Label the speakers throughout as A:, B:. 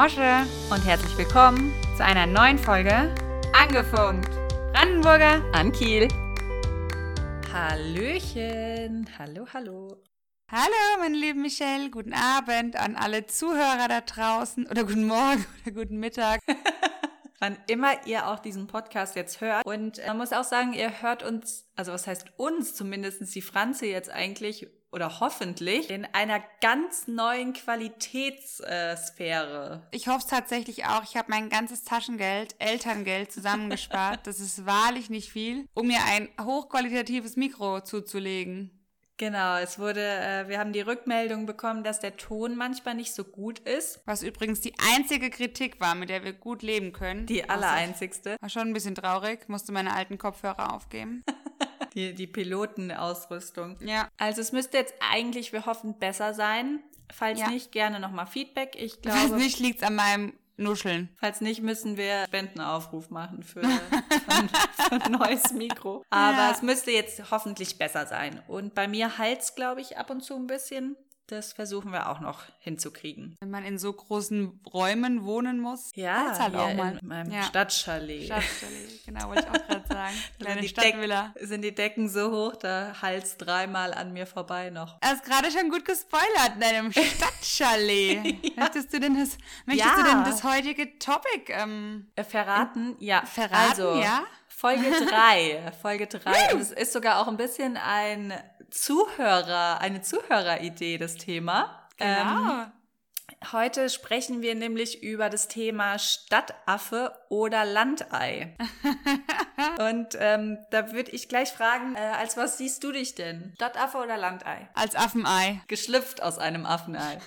A: Mosche und herzlich willkommen zu einer neuen Folge Angefunkt. Brandenburger
B: An Kiel.
A: Hallöchen. Hallo, hallo. Hallo, meine lieben Michelle. Guten Abend an alle Zuhörer da draußen oder guten Morgen oder guten Mittag.
B: Wann immer ihr auch diesen Podcast jetzt hört. Und man muss auch sagen, ihr hört uns, also was heißt uns, zumindest die Franze jetzt eigentlich oder hoffentlich in einer ganz neuen Qualitätssphäre.
A: Ich hoffe es tatsächlich auch. Ich habe mein ganzes Taschengeld, Elterngeld zusammengespart. das ist wahrlich nicht viel, um mir ein hochqualitatives Mikro zuzulegen.
B: Genau, es wurde, äh, wir haben die Rückmeldung bekommen, dass der Ton manchmal nicht so gut ist.
A: Was übrigens die einzige Kritik war, mit der wir gut leben können.
B: Die allereinzigste.
A: War schon ein bisschen traurig, musste meine alten Kopfhörer aufgeben.
B: die, die Pilotenausrüstung.
A: Ja.
B: Also es müsste jetzt eigentlich, wir hoffen, besser sein. Falls
A: Ja.
B: nicht, gerne nochmal Feedback. Ich
A: Falls
B: glaube,
A: nicht, liegt's an meinem Nuscheln.
B: falls nicht, müssen wir Spendenaufruf machen für, für, für ein neues Mikro. Aber
A: Ja.
B: es müsste jetzt hoffentlich besser sein. Und bei mir halt's, glaube ich, ab und zu ein bisschen. Das versuchen wir auch noch hinzukriegen.
A: Wenn man in so großen Räumen wohnen muss. halt's halt auch mal.
B: in meinem
A: Ja.
B: Stadtchalet.
A: Stadtstelle, genau, wollte ich auch gerade sagen. Kleine
B: sind die,
A: Stadtvilla.
B: Deck, sind die Decken so hoch, da halt's dreimal an mir vorbei noch.
A: Du hast gerade schon gut gespoilert in deinem Stadtchalet. Möchtest du denn das, möchtest
B: Ja.
A: du denn das heutige Topic ähm,
B: Äh, verraten? Ja.
A: verraten?
B: Also,
A: ja?
B: Folge 3. Folge 3. Und es ist sogar auch ein bisschen ein Zuhörer, eine Zuhöreridee, das Thema. Ähm,
A: Genau.
B: heute sprechen wir nämlich über das Thema Stadtaffe oder Landei. Und ähm, da würde ich gleich fragen, äh, als was siehst du dich denn? Stadtaffe oder Landei?
A: Als Affenei.
B: Geschlüpft aus einem Affenei.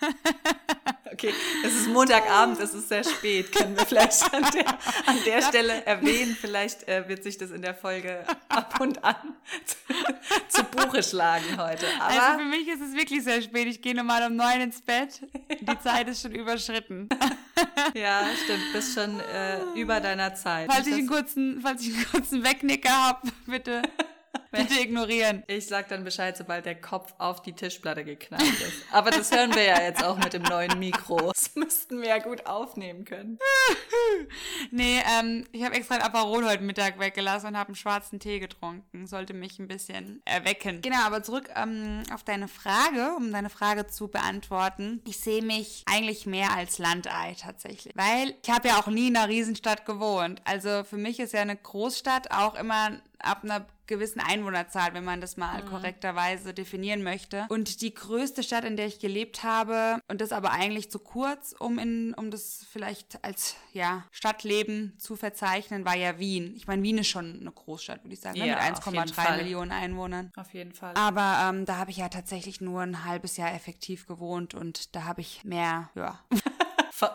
B: Okay, es ist Montagabend, es ist sehr spät. Können wir vielleicht an der, an der Stelle erwähnen. Vielleicht äh, wird sich das in der Folge ab und an zu, zu Buche schlagen heute.
A: Also
B: Aber
A: für mich ist es wirklich sehr spät. Ich gehe normal um neun ins Bett. Die Zeit ist schon überschritten.
B: ja, stimmt, bist schon äh, über deiner Zeit.
A: Falls ich einen kurzen, falls ich einen kurzen Wegnicker habe, bitte, bitte ignorieren.
B: ich sag dann Bescheid, sobald der Kopf auf die Tischplatte geknallt ist. Aber das hören wir ja jetzt auch mit dem neuen Mikro. Das müssten wir ja gut aufnehmen können.
A: Nee, ähm, ich habe extra ein Aperol heute Mittag weggelassen und habe einen schwarzen Tee getrunken. Sollte mich ein bisschen erwecken. Genau, aber zurück ähm, auf deine Frage, um deine Frage zu beantworten. Ich sehe mich eigentlich mehr als Landei tatsächlich. Weil ich habe ja auch nie in einer Riesenstadt gewohnt. Also für mich ist ja eine Großstadt auch immer ab einer gewissen Einwohnerzahl, wenn man das mal korrekterweise definieren möchte. Und die größte Stadt, in der ich gelebt habe, und das aber eigentlich zu kurz, um in, um das vielleicht als ja, Stadtleben zu verzeichnen, war ja Wien. Ich meine, Wien ist schon eine Großstadt, würde ich sagen, ne?
B: Ja,
A: mit
B: auf jeden
A: 1,3
B: Fall.
A: Millionen Einwohnern.
B: Auf jeden Fall.
A: Aber ähm, da habe ich ja tatsächlich nur ein halbes Jahr effektiv gewohnt und da habe ich mehr, ja,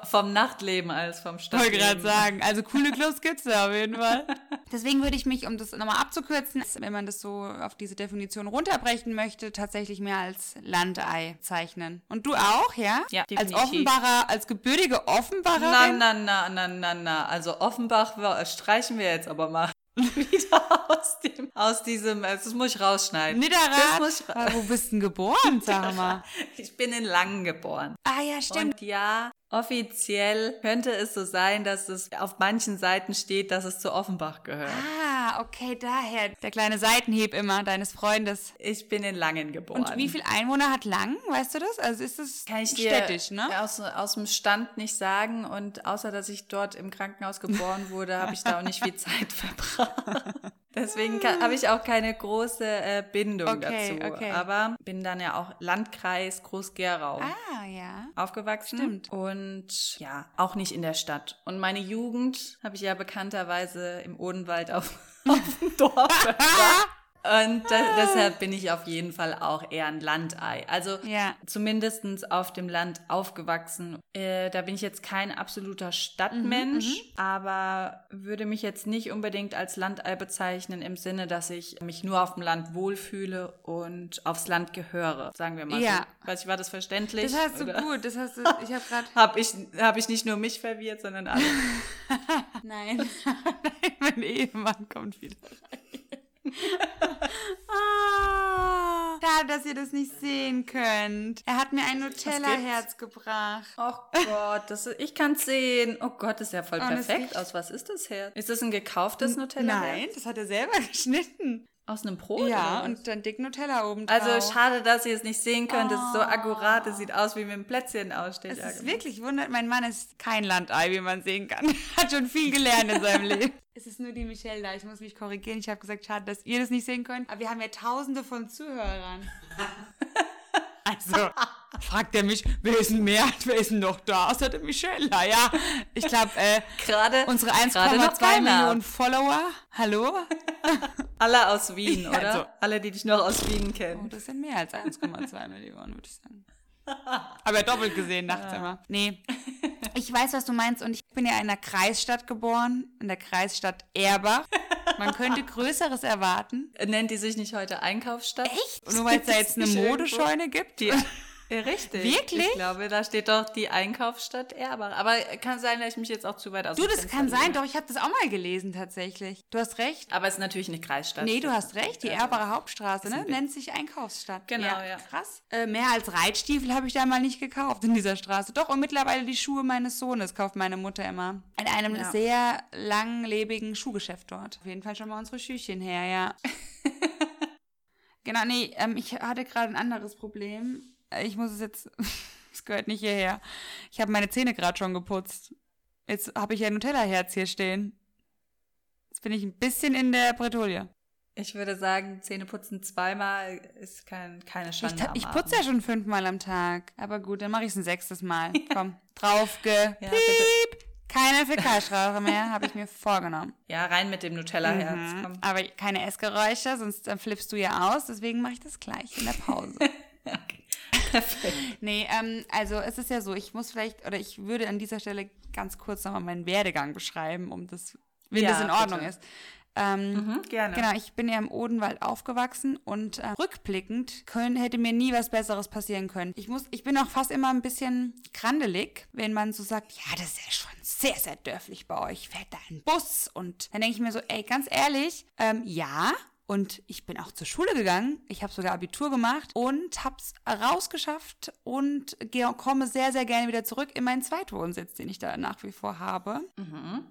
B: vom Nachtleben als vom
A: wollte
B: Stadtleben.
A: gerade sagen. Also coole Clubs gibt's da auf jeden Fall. Deswegen würde ich mich, um das nochmal abzukürzen, wenn man das so auf diese Definition runterbrechen möchte, tatsächlich mehr als Landei zeichnen. Und du auch, ja?
B: Ja,
A: Als
B: definitiv.
A: Offenbarer, als gebürtige
B: Na,
A: Offenbarerin?
B: na, na, na, na, na. Also Offenbach streichen wir jetzt aber mal wieder aus dem, aus diesem, das muss ich rausschneiden. Das
A: Niederrad?
B: muss ich, ra-
A: Wo bist du denn geboren, sag mal?
B: ich bin in Langen geboren.
A: Ah ja, stimmt.
B: Und ja, offiziell könnte es so sein, dass es auf manchen Seiten steht, dass es zu Offenbach gehört.
A: Ah, okay, daher. Der kleine Seitenhieb immer deines Freundes.
B: Ich bin in Langen geboren.
A: Und wie viel Einwohner hat Lang? Weißt du das? Also ist das
B: Kann ich dir
A: städtisch, ne?
B: aus, aus dem Stand nicht sagen. Und außer, dass ich dort im Krankenhaus geboren wurde, habe ich da auch nicht viel Zeit verbracht. Deswegen kann- habe ich auch keine große äh, Bindung
A: Okay,
B: dazu.
A: okay.
B: Aber bin dann ja auch Landkreis Groß-Gerau.
A: Ah, ja.
B: aufgewachsen.
A: Stimmt.
B: Und ja, auch nicht in der Stadt. Und meine Jugend habe ich ja bekannterweise im Odenwald auf, auf dem Dorf verbracht. Und da, deshalb bin ich auf jeden Fall auch eher ein Landei. Also
A: Ja.
B: zumindestens auf dem Land aufgewachsen. Äh, da bin ich jetzt kein absoluter Stadtmensch, aber würde mich jetzt nicht unbedingt als Landei bezeichnen im Sinne, dass ich mich nur auf dem Land wohlfühle und aufs Land gehöre, sagen wir mal
A: Ja.
B: so. Weiß ich, war das verständlich?
A: Das hast du
B: oder?
A: gut. Das hast du. Ich habe gerade.
B: Habe ich, hab ich nicht nur mich verwirrt, sondern alle.
A: Nein. Nein, mein Ehemann kommt wieder rein. Ah, Schade, dass ihr das nicht sehen könnt. Er hat mir ein Nutella-Herz gebracht.
B: Oh Gott, das ist, ich kann es sehen. Oh Gott, das ist ja voll
A: Oh,
B: perfekt. Aus was ist das Herz? Ist das ein gekauftes Nutella?
A: Nein, das hat er selber geschnitten.
B: Aus einem Brot?
A: ja, und dann dick Nutella oben drauf.
B: Also schade, dass ihr es nicht sehen könnt. Das ist so akkurat. Das sieht aus, wie mit einem Plätzchen aussteht.
A: Es ist wirklich wundert. Mein Mann ist kein Landei, wie man sehen kann. Hat schon viel gelernt in seinem Leben. Es ist nur die Michelle da. Ich muss mich korrigieren. Ich habe gesagt, schade, dass ihr das nicht sehen könnt. Aber wir haben ja tausende von Zuhörern. Also, fragt er mich, wer ist denn mehr? Wer ist denn noch da? Außer der Michelle. Ja, ich glaube, äh,
B: Gerade
A: unsere
B: gerade noch
A: 1,2
B: keiner.
A: Millionen Follower. Hallo?
B: Alle aus Wien,
A: Ja,
B: oder?
A: also-
B: Alle, die dich noch aus Wien
A: Oh,
B: kennen.
A: das sind mehr als 1,2 Millionen, würde ich sagen. Aber doppelt gesehen nachts immer. Nee. Ich weiß, was du meinst und ich bin ja in einer Kreisstadt geboren, in der Kreisstadt Erbach. Man könnte Größeres erwarten.
B: Nennt die sich nicht heute Einkaufsstadt?
A: Echt? Nur weil es da jetzt eine
B: Nicht irgendwo?
A: Modescheune gibt?
B: Die, ja, richtig.
A: Wirklich?
B: Ich glaube, da steht doch die Einkaufsstadt Erbach. Aber kann sein, dass ich mich jetzt auch zu weit aus
A: Du, das kann sein. Doch, ich habe das auch mal gelesen tatsächlich. Du hast recht.
B: Aber es ist natürlich eine Kreisstadt.
A: Nee, du hast recht. Die
B: Ja.
A: Erbacher Hauptstraße, ne? Nennt sich Einkaufsstadt.
B: Genau, ja.
A: Krass. Äh, mehr als Reitstiefel habe ich da mal nicht gekauft in dieser Straße. Doch, und mittlerweile die Schuhe meines Sohnes kauft meine Mutter immer. In einem
B: Ja.
A: sehr langlebigen Schuhgeschäft dort. Auf jeden Fall schon mal unsere Schüchchen her, ja. genau, nee, ähm, ich hatte gerade ein anderes Problem. Ich muss es jetzt. Es gehört nicht hierher. Ich habe meine Zähne gerade schon geputzt. Jetzt habe ich ja ein Nutella-Herz hier stehen. Jetzt bin ich ein bisschen in der Bretouille.
B: Ich würde sagen, Zähneputzen zweimal ist kein, keine
A: Ich,
B: Schande. am
A: ich putze ja schon fünfmal am Tag. Aber gut, dann mache ich es ein sechstes Mal. Komm, draufge.
B: Ja,
A: Piep. Keine Fäkalstrafe mehr, habe ich mir vorgenommen.
B: Ja, rein mit dem Nutella-Herz.
A: Mhm. Aber keine Essgeräusche, sonst flippst du ja aus. Deswegen mache ich das gleich in der Pause.
B: Okay. Perfekt.
A: nee, ähm, also es ist ja so, ich muss vielleicht, oder ich würde an dieser Stelle ganz kurz nochmal meinen Werdegang beschreiben, um das, wenn
B: Ja,
A: das in Ordnung
B: bitte.
A: ist. Ähm,
B: Mhm, gerne.
A: Genau, ich bin ja im Odenwald aufgewachsen und äh, rückblickend können, hätte mir nie was Besseres passieren können. Ich muss, ich bin auch fast immer ein bisschen grandelig, wenn man so sagt, ja, das ist ja schon sehr, sehr dörflich bei euch, fährt da ein Bus und dann denke ich mir so, ey, ganz ehrlich, ähm, ja. Und ich bin auch zur Schule gegangen. Ich habe sogar Abitur gemacht und habe es rausgeschafft und komme sehr, sehr gerne wieder zurück in meinen Zweitwohnsitz, den ich da nach wie vor habe.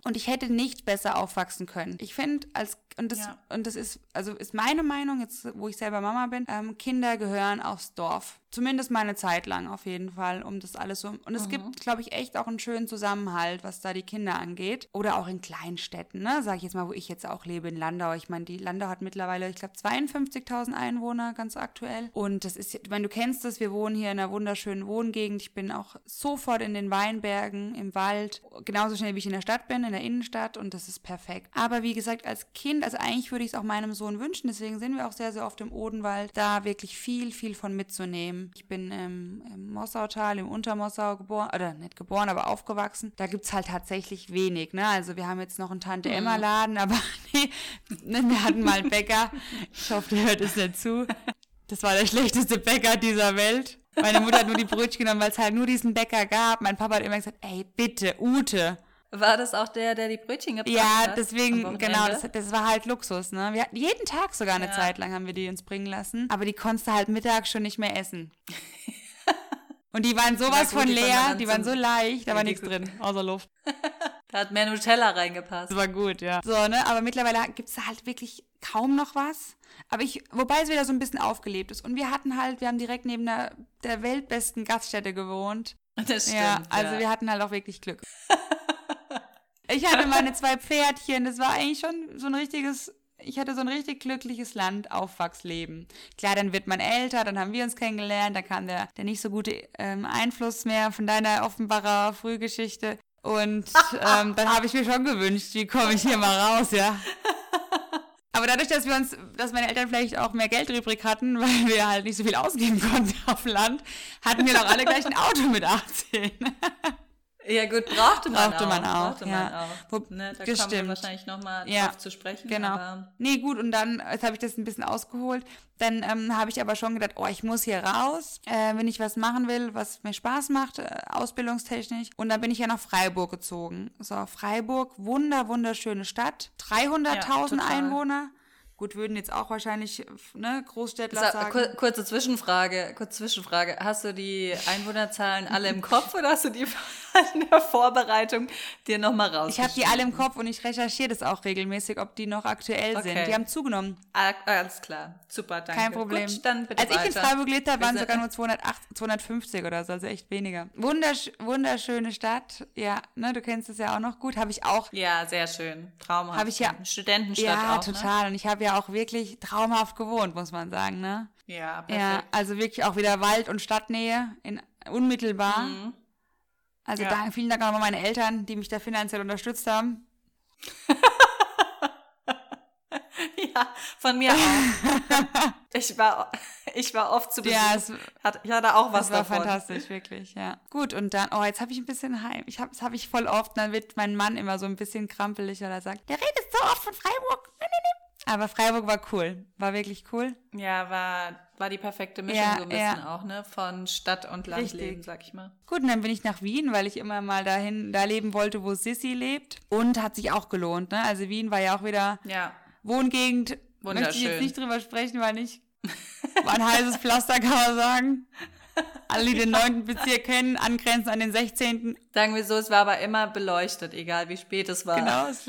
A: Und ich hätte nicht besser aufwachsen können. Ich finde, als und das
B: Ja.
A: und das ist also ist meine Meinung jetzt, wo ich selber Mama bin. Ähm, Kinder gehören aufs Dorf. Zumindest mal eine Zeit lang auf jeden Fall, um das alles so. Und es gibt, glaube ich, echt auch einen schönen Zusammenhalt, was da die Kinder angeht. Oder auch in Kleinstädten, ne? Sag ich jetzt mal, wo ich jetzt auch lebe in Landau. Ich meine, die Landau hat mittlerweile, ich glaube, 52.000 Einwohner ganz aktuell. Und das ist, ich meine, du kennst das. Wir wohnen hier in einer wunderschönen Wohngegend. Ich bin auch sofort in den Weinbergen, im Wald, genauso schnell wie ich in der Stadt bin, in der Innenstadt. Und das ist perfekt. Aber wie gesagt, als Kind, also eigentlich würde ich es auch meinem Sohn wünschen. Deswegen sind wir auch sehr, sehr oft im Odenwald, da wirklich viel, viel von mitzunehmen. Ich bin ähm, im Mossautal, im Untermossau geboren, oder nicht geboren, aber aufgewachsen. Da gibt's halt tatsächlich wenig. Ne? Also wir haben jetzt noch einen Tante-Emma-Laden, aber nee, ne, wir hatten mal einen Bäcker. Ich hoffe, der hört es nicht zu. Das war der schlechteste Bäcker dieser Welt. Meine Mutter hat nur die Brötchen genommen, weil es halt nur diesen Bäcker gab. Mein Papa hat immer gesagt, ey, bitte, Ute,
B: War das auch der, der die Brötchen gebracht
A: ja,
B: hat? am
A: deswegen, genau, das, das war halt Luxus, ne? Wir hatten jeden Tag sogar eine
B: Ja.
A: Zeit lang haben wir die uns bringen lassen, aber die konntest du halt mittags schon nicht mehr essen. Und die waren sowas
B: gut,
A: von
B: die
A: leer, die waren
B: zum-
A: so leicht, da
B: Ja,
A: war
B: die
A: nichts drin, außer Luft.
B: Da hat mehr Nutella reingepasst.
A: Das war gut, ja. So, ne, aber mittlerweile gibt's da halt wirklich kaum noch was. Aber ich, wobei es wieder so ein bisschen aufgelebt ist. Und wir hatten halt, wir haben direkt neben der, der weltbesten Gaststätte gewohnt.
B: Das stimmt.
A: ja, also wir hatten halt auch wirklich Glück. ich hatte meine zwei Pferdchen, das war eigentlich schon so ein richtiges, ich hatte so ein richtig glückliches Landaufwachsleben. Klar, dann wird man älter, dann haben wir uns kennengelernt, dann kam der, der nicht so gute ähm, Einfluss mehr von deiner Offenbarer Frühgeschichte. Und ähm, dann habe ich mir schon gewünscht, wie komme ich hier mal raus, ja. Aber dadurch, dass wir uns, dass meine Eltern vielleicht auch mehr Geld übrig hatten, weil wir halt nicht so viel ausgeben konnten auf Land, hatten wir doch alle gleich ein Auto mit 18.
B: Ja gut, brauchte man
A: Brauchte
B: auch.
A: man auch,
B: Brauchte
A: ja.
B: man auch.
A: Wo-
B: ne, da
A: das
B: kommen wir wahrscheinlich nochmal
A: Ja,
B: drauf zu sprechen.
A: Genau.
B: Aber
A: Nee, gut, und dann, jetzt habe ich das ein bisschen ausgeholt. Dann ähm, habe ich aber schon gedacht, oh, ich muss hier raus, äh, wenn ich was machen will, was mir Spaß macht, äh, ausbildungstechnisch. Und dann bin ich ja nach Freiburg gezogen. So, Freiburg, wunder, wunderschöne Stadt. 300.000
B: Ja.
A: Einwohner. Gut, würden jetzt auch wahrscheinlich ne, Großstädtler
B: Sa-
A: sagen.
B: kur- Kurze Zwischenfrage, kurze Zwischenfrage. Hast du die Einwohnerzahlen alle im Kopf oder hast du die in der Vorbereitung dir nochmal raus?
A: Ich habe die alle im Kopf und ich recherchiere das auch regelmäßig, ob die noch aktuell
B: Okay.
A: sind. Die haben zugenommen.
B: Ah, Alles klar, super, danke.
A: Kein Problem.
B: Gut, dann bitte
A: Als ich in
B: weiter.
A: Freiburg gelebt habe, waren
B: Wir
A: sogar nur 208, 250 oder so, also echt weniger. Wundersch wunderschöne Stadt. Ja, ne, du kennst es ja auch noch gut. Habe ich auch.
B: Ja, sehr schön. Traumhaft.
A: Hab ich ja-
B: Studentenstadt
A: ja,
B: auch, Ne?
A: total. Und ich habe ja auch wirklich traumhaft gewohnt, muss man sagen, ne?
B: Ja, perfekt.
A: Ja, also wirklich auch wieder Wald- und Stadtnähe in unmittelbar. Also
B: Ja.
A: da, vielen Dank auch nochmal meine Eltern, die mich da finanziell unterstützt haben.
B: Ja, von mir auch. ich, war, ich war oft zu Besuch.
A: Ja, es-
B: Hat, ich hatte auch was
A: Das war
B: davon.
A: fantastisch, wirklich, ja. Gut, und dann, oh, jetzt habe ich ein bisschen Heim. Ich hab, das habe ich voll oft, dann wird mein Mann immer so ein bisschen krampelig oder sagt, der redet so oft von Freiburg. Nee, nee, nee. Aber Freiburg war cool, war wirklich cool.
B: Ja, war, war die perfekte Mischung
A: Ja,
B: so ein bisschen
A: ja.
B: auch, ne? Von Stadt und Landleben,
A: Richtig.
B: sag ich mal.
A: Gut, und dann bin ich nach Wien, weil ich immer mal dahin, da leben wollte, wo Sissy lebt. Und hat sich auch gelohnt, ne? Also Wien war ja auch wieder
B: Ja.
A: Wohngegend. Möchte ich
B: Wunderschön.
A: jetzt nicht drüber sprechen, weil nicht, war ein heißes Pflaster, kann man sagen. Alle, die den neunten Bezirk kennen, angrenzend an den 16.
B: Sagen wir so, es war aber immer beleuchtet, egal wie spät es war.
A: Genau, es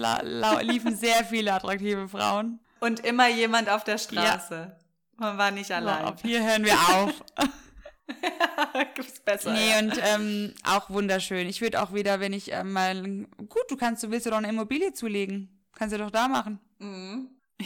A: liefen sehr viele attraktive Frauen.
B: Und immer jemand auf der Straße. Man war nicht allein.
A: ab hier hören wir auf.
B: Gibt's besser.
A: nee,
B: ja.
A: und ähm, auch wunderschön. Ich würde auch wieder, wenn ich ähm, mal. Gut, du kannst, du willst dir doch eine Immobilie zulegen. Kannst du doch da machen.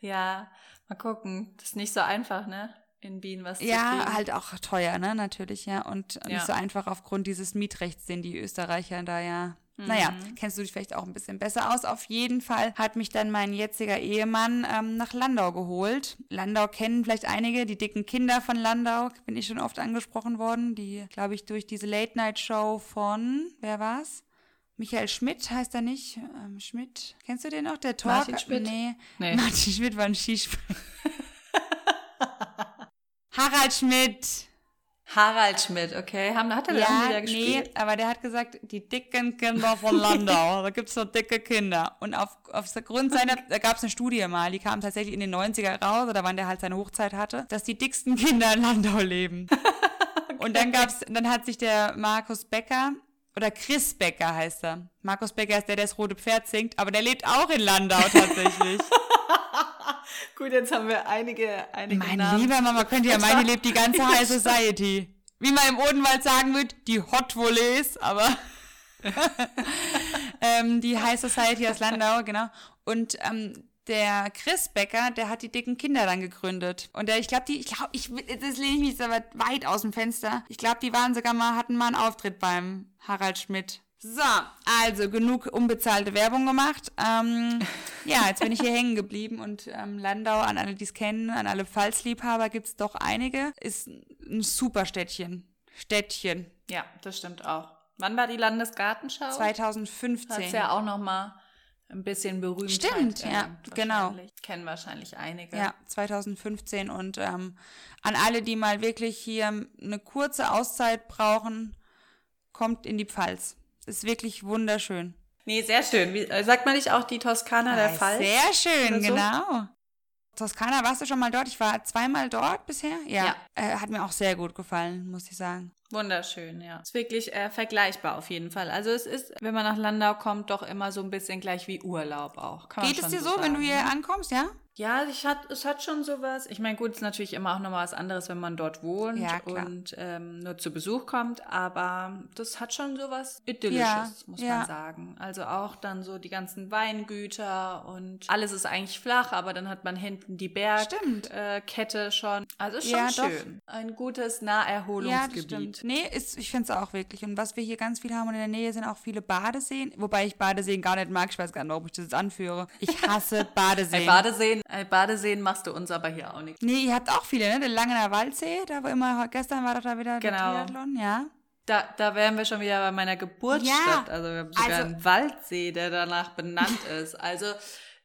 B: ja, mal gucken. Das ist nicht so einfach, ne? In Wien was zu
A: Ja,
B: kriegen.
A: halt auch teuer, ne? Natürlich, ja. Und
B: Ja.
A: nicht so einfach aufgrund dieses Mietrechts, den die Österreicher da ja. Naja, kennst du dich vielleicht auch ein bisschen besser aus. Auf jeden Fall hat mich dann mein jetziger Ehemann ähm, nach Landau geholt. Landau kennen vielleicht einige, die dicken Kinder von Landau, bin ich schon oft angesprochen worden, die, glaube ich, durch diese Late-Night-Show von, wer war's? Michael Schmidt heißt er nicht? Ähm, Schmidt. Kennst du den noch? Der Talk?
B: Martin Schmidt?
A: Nee.
B: Nee.
A: Martin Schmidt war ein Skispringer. Harald Schmidt.
B: Harald Schmidt, okay. Haben, hat er da auch wieder gespielt?
A: nee, aber der hat gesagt, die dicken Kinder von Landau, da gibt's so dicke Kinder. Und auf, auf der Grund seiner, da gab's eine Studie mal, die kam tatsächlich in den 90er raus, oder wann der halt seine Hochzeit hatte, dass die dicksten Kinder in Landau leben. Und dann gab's, dann hat sich der Markus Becker, oder Chris Becker heißt er. Markus Becker ist der, der das rote Pferd singt, aber der lebt auch in Landau tatsächlich.
B: Gut, jetzt haben wir einige, einige
A: Mein
B: Namen.
A: lieber Mama, könnt ihr ja meinen, hier lebt die ganze High Society. Wie man im Odenwald sagen wird, die Hot Volleys, aber ähm, die High Society aus Landau, genau. Und ähm, der Chris Becker, der hat die dicken Kinder dann gegründet. Und der, ich glaube, die, ich glaube, ich, das lehne ich mich jetzt aber weit aus dem Fenster. Ich glaube, die waren sogar mal, hatten mal einen Auftritt beim Harald Schmidt. So, also genug unbezahlte Werbung gemacht. Ähm, ja, jetzt bin ich hier hängen geblieben und ähm, Landau, an alle, die es kennen, an alle Pfalzliebhaber gibt's doch einige, ist ein super Städtchen. Städtchen.
B: Ja, das stimmt auch. Wann war die Landesgartenschau?
A: 2015.
B: Hat's ja auch noch mal ein bisschen berühmt.
A: Stimmt, ja, genau.
B: Kennen wahrscheinlich einige.
A: Ja, 2015. Und ähm, an alle, die mal wirklich hier eine kurze Auszeit brauchen, kommt in die Pfalz. Ist wirklich wunderschön.
B: Nee, sehr schön. Wie, äh, sagt man nicht auch die Toskana der
A: Ah,
B: Pfalz?
A: Sehr schön,
B: so?
A: genau. Toskana, warst du schon mal dort? Ich war zweimal dort bisher. Ja.
B: Ja.
A: Äh, hat mir auch sehr gut gefallen, muss ich sagen.
B: Wunderschön, ja. Ist wirklich äh, vergleichbar auf jeden Fall. Also es ist, wenn man nach Landau kommt, doch immer so ein bisschen gleich wie Urlaub auch.
A: Geht es dir so, wenn du hier
B: ne?
A: ankommst, ja?
B: Ja, ich hat, es hat schon sowas. Ich meine, gut, es ist natürlich immer auch nochmal was anderes, wenn man dort wohnt
A: Ja,
B: und ähm, nur zu Besuch kommt, aber das hat schon sowas Idyllisches,
A: Ja,
B: muss
A: ja.
B: man sagen. Also auch dann so die ganzen Weingüter und alles ist eigentlich flach, aber dann hat man hinten die
A: Stimmt.
B: Bergkette äh, Kette schon. Also ist schon
A: Ja, doch.
B: schön. Ein gutes
A: Ja,
B: Naherholungsgebiet.
A: stimmt. Nee, ist, ich finde es auch wirklich. Und was wir hier ganz viel haben und in der Nähe sind auch viele Badeseen. Wobei ich Badeseen gar nicht mag. Ich weiß gar nicht, ob ich das jetzt anführe. Ich hasse Badeseen.
B: Badeseen, ein Badeseen machst du uns aber hier auch nicht.
A: nee, ihr habt auch viele, ne? Der Langener Waldsee, da wo immer, gestern war doch da wieder der
B: Genau.
A: Triathlon, ja.
B: Da, da wären wir schon wieder bei meiner Geburtsstadt.
A: Ja,
B: also wir haben sogar
A: also-
B: einen Waldsee, der danach benannt ist. Also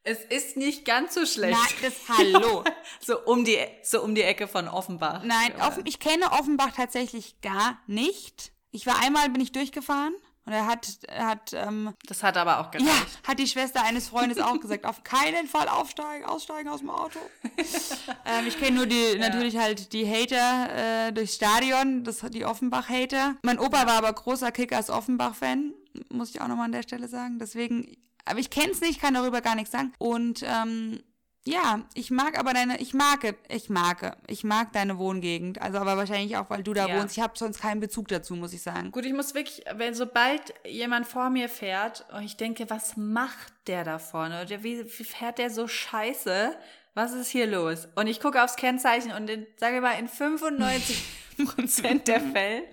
B: es ist nicht ganz so schlecht.
A: Na, das Hallo.
B: so um die so um die Ecke von Offenbach.
A: Nein, offen, ich kenne Offenbach tatsächlich gar nicht. Ich war einmal, bin ich durchgefahren Und er hat, hat, ähm,
B: Das hat aber auch gereicht.
A: ja, hat die Schwester eines Freundes auch gesagt, auf keinen Fall aufsteigen, aussteigen aus dem Auto. ähm, ich kenne nur die, natürlich halt die Hater äh, durchs Stadion, das, die Offenbach-Hater. Mein Opa war aber großer Kickers-Offenbach-Fan, muss ich auch nochmal an der Stelle sagen. Deswegen, aber ich kenne es nicht, kann darüber gar nichts sagen. Und, ähm, ja, ich mag aber deine, ich mag, ich mag, ich mag deine Wohngegend. Also aber wahrscheinlich auch, weil du da
B: Ja.
A: wohnst. Ich habe sonst keinen Bezug dazu, muss ich sagen.
B: Gut, ich muss wirklich, wenn sobald jemand vor mir fährt und ich denke, was macht der da vorne? Oder wie, wie fährt der so scheiße? Was ist hier los? Und ich gucke aufs Kennzeichen und in, sage mal, in 95 Prozent der Fälle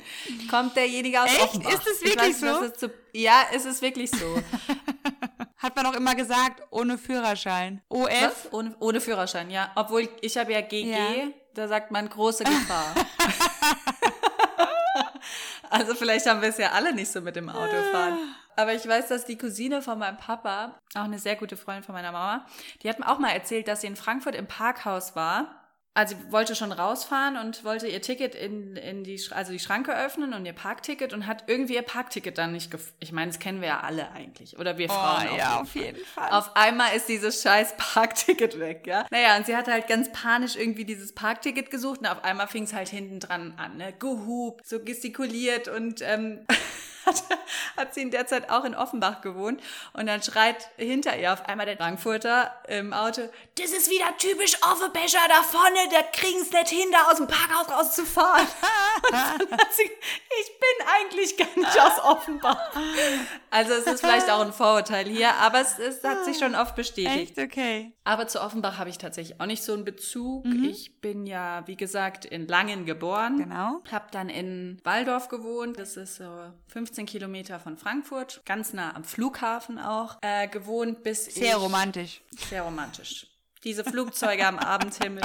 B: kommt derjenige aus
A: Echt?
B: Offenbach.
A: Ist es
B: Ich
A: wirklich
B: weiß
A: so?
B: es zu, ja, es ist wirklich so.
A: Hat man auch immer gesagt, ohne Führerschein. OF?
B: Was? Ohne, ohne Führerschein, ja. Obwohl ich habe ja GG,
A: Ja.
B: da sagt man große Gefahr. also vielleicht haben wir es ja alle nicht so mit dem Autofahren. Aber ich weiß, dass die Cousine von meinem Papa, auch eine sehr gute Freundin von meiner Mama, die hat mir auch mal erzählt, dass sie in Frankfurt im Parkhaus war. Also sie wollte schon rausfahren und wollte ihr Ticket in, in die, also die Schranke öffnen und ihr Parkticket und hat irgendwie ihr Parkticket dann nicht gef Ich meine, das kennen wir ja alle eigentlich. Oder wir Frauen auch.
A: Oh, ja, auf jeden Fall.
B: Auf einmal ist dieses scheiß Parkticket weg, ja. Naja, und sie hat halt ganz panisch irgendwie dieses Parkticket gesucht und auf einmal fing es halt hinten dran an, ne? Gehupt, so gestikuliert und ähm, hat, hat sie in der Zeit auch in Offenbach gewohnt und dann schreit hinter ihr auf einmal der Frankfurter im Auto, das ist wieder typisch Offenbecher da vorne, da kriegen es nicht hin, da aus dem Parkhaus rauszufahren. und dann hat sie, ich bin eigentlich gar nicht aus Offenbach. Also es ist vielleicht auch ein Vorurteil hier, aber es, es hat sich schon oft bestätigt.
A: Echt? Okay.
B: Aber zu Offenbach habe ich tatsächlich auch nicht so einen Bezug.
A: Mhm.
B: Ich bin ja, wie gesagt, in Langen geboren.
A: Genau.
B: Hab dann in Waldorf gewohnt. Das ist so 15 Kilometer von Frankfurt. Ganz nah am Flughafen auch. Äh, gewohnt bis ich...
A: Sehr romantisch.
B: Sehr romantisch. Diese Flugzeuge am Abendhimmel.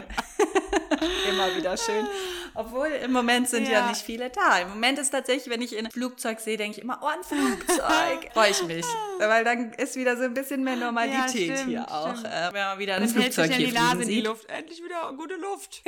B: Immer wieder schön. Obwohl im Moment sind ja.
A: Ja.
B: nicht viele da. Im Moment ist tatsächlich, wenn ich ein Flugzeug sehe, denke ich immer, oh, ein Flugzeug. Freue ich mich. Weil dann ist wieder so ein bisschen mehr Normalität
A: Ja, stimmt,
B: hier auch.
A: stimmt.
B: Äh, wenn man wieder ein
A: Dann hält sich
B: Flugzeug
A: ja
B: hier
A: die Nase in die. Luft. Endlich wieder gute Luft.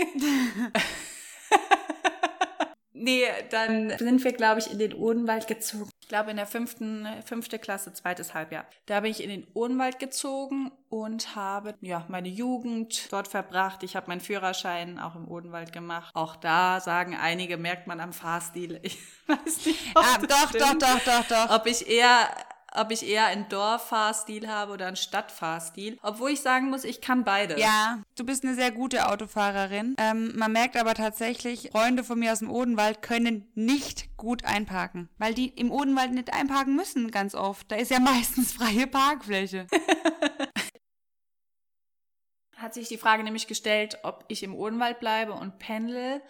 B: Nee, dann sind wir, glaube ich, in den Odenwald gezogen. Ich glaube, in der fünften, fünfte Klasse, zweites Halbjahr. Da bin ich in den Odenwald gezogen und habe, ja, meine Jugend dort verbracht. Ich habe meinen Führerschein auch im Odenwald gemacht. Auch da sagen einige, merkt man am Fahrstil. Ich weiß nicht, ob
A: Ah, doch, doch,
B: stimmt.
A: doch, doch, doch.
B: Ob ich eher ob ich eher einen Dorffahrstil habe oder einen Stadtfahrstil. Obwohl ich sagen muss, ich kann beides.
A: Ja, du bist eine sehr gute Autofahrerin. Ähm, man merkt aber tatsächlich, Freunde von mir aus dem Odenwald können nicht gut einparken, weil die im Odenwald nicht einparken müssen ganz oft. Da ist ja meistens freie Parkfläche.
B: hat sich die Frage nämlich gestellt, ob ich im Odenwald bleibe und pendel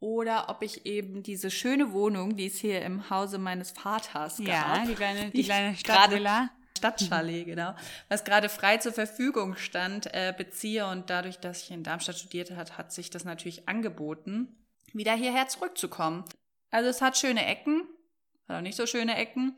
B: oder ob ich eben diese schöne Wohnung, die es hier im Hause meines Vaters
A: Ja,
B: gab,
A: die kleine, die kleine Stadtvilla.
B: Stadtchalet, genau, was gerade frei zur Verfügung stand, äh, beziehe und dadurch, dass ich in Darmstadt studiert hat, hat sich das natürlich angeboten, wieder hierher zurückzukommen. Also es hat schöne Ecken, hat auch nicht so schöne Ecken,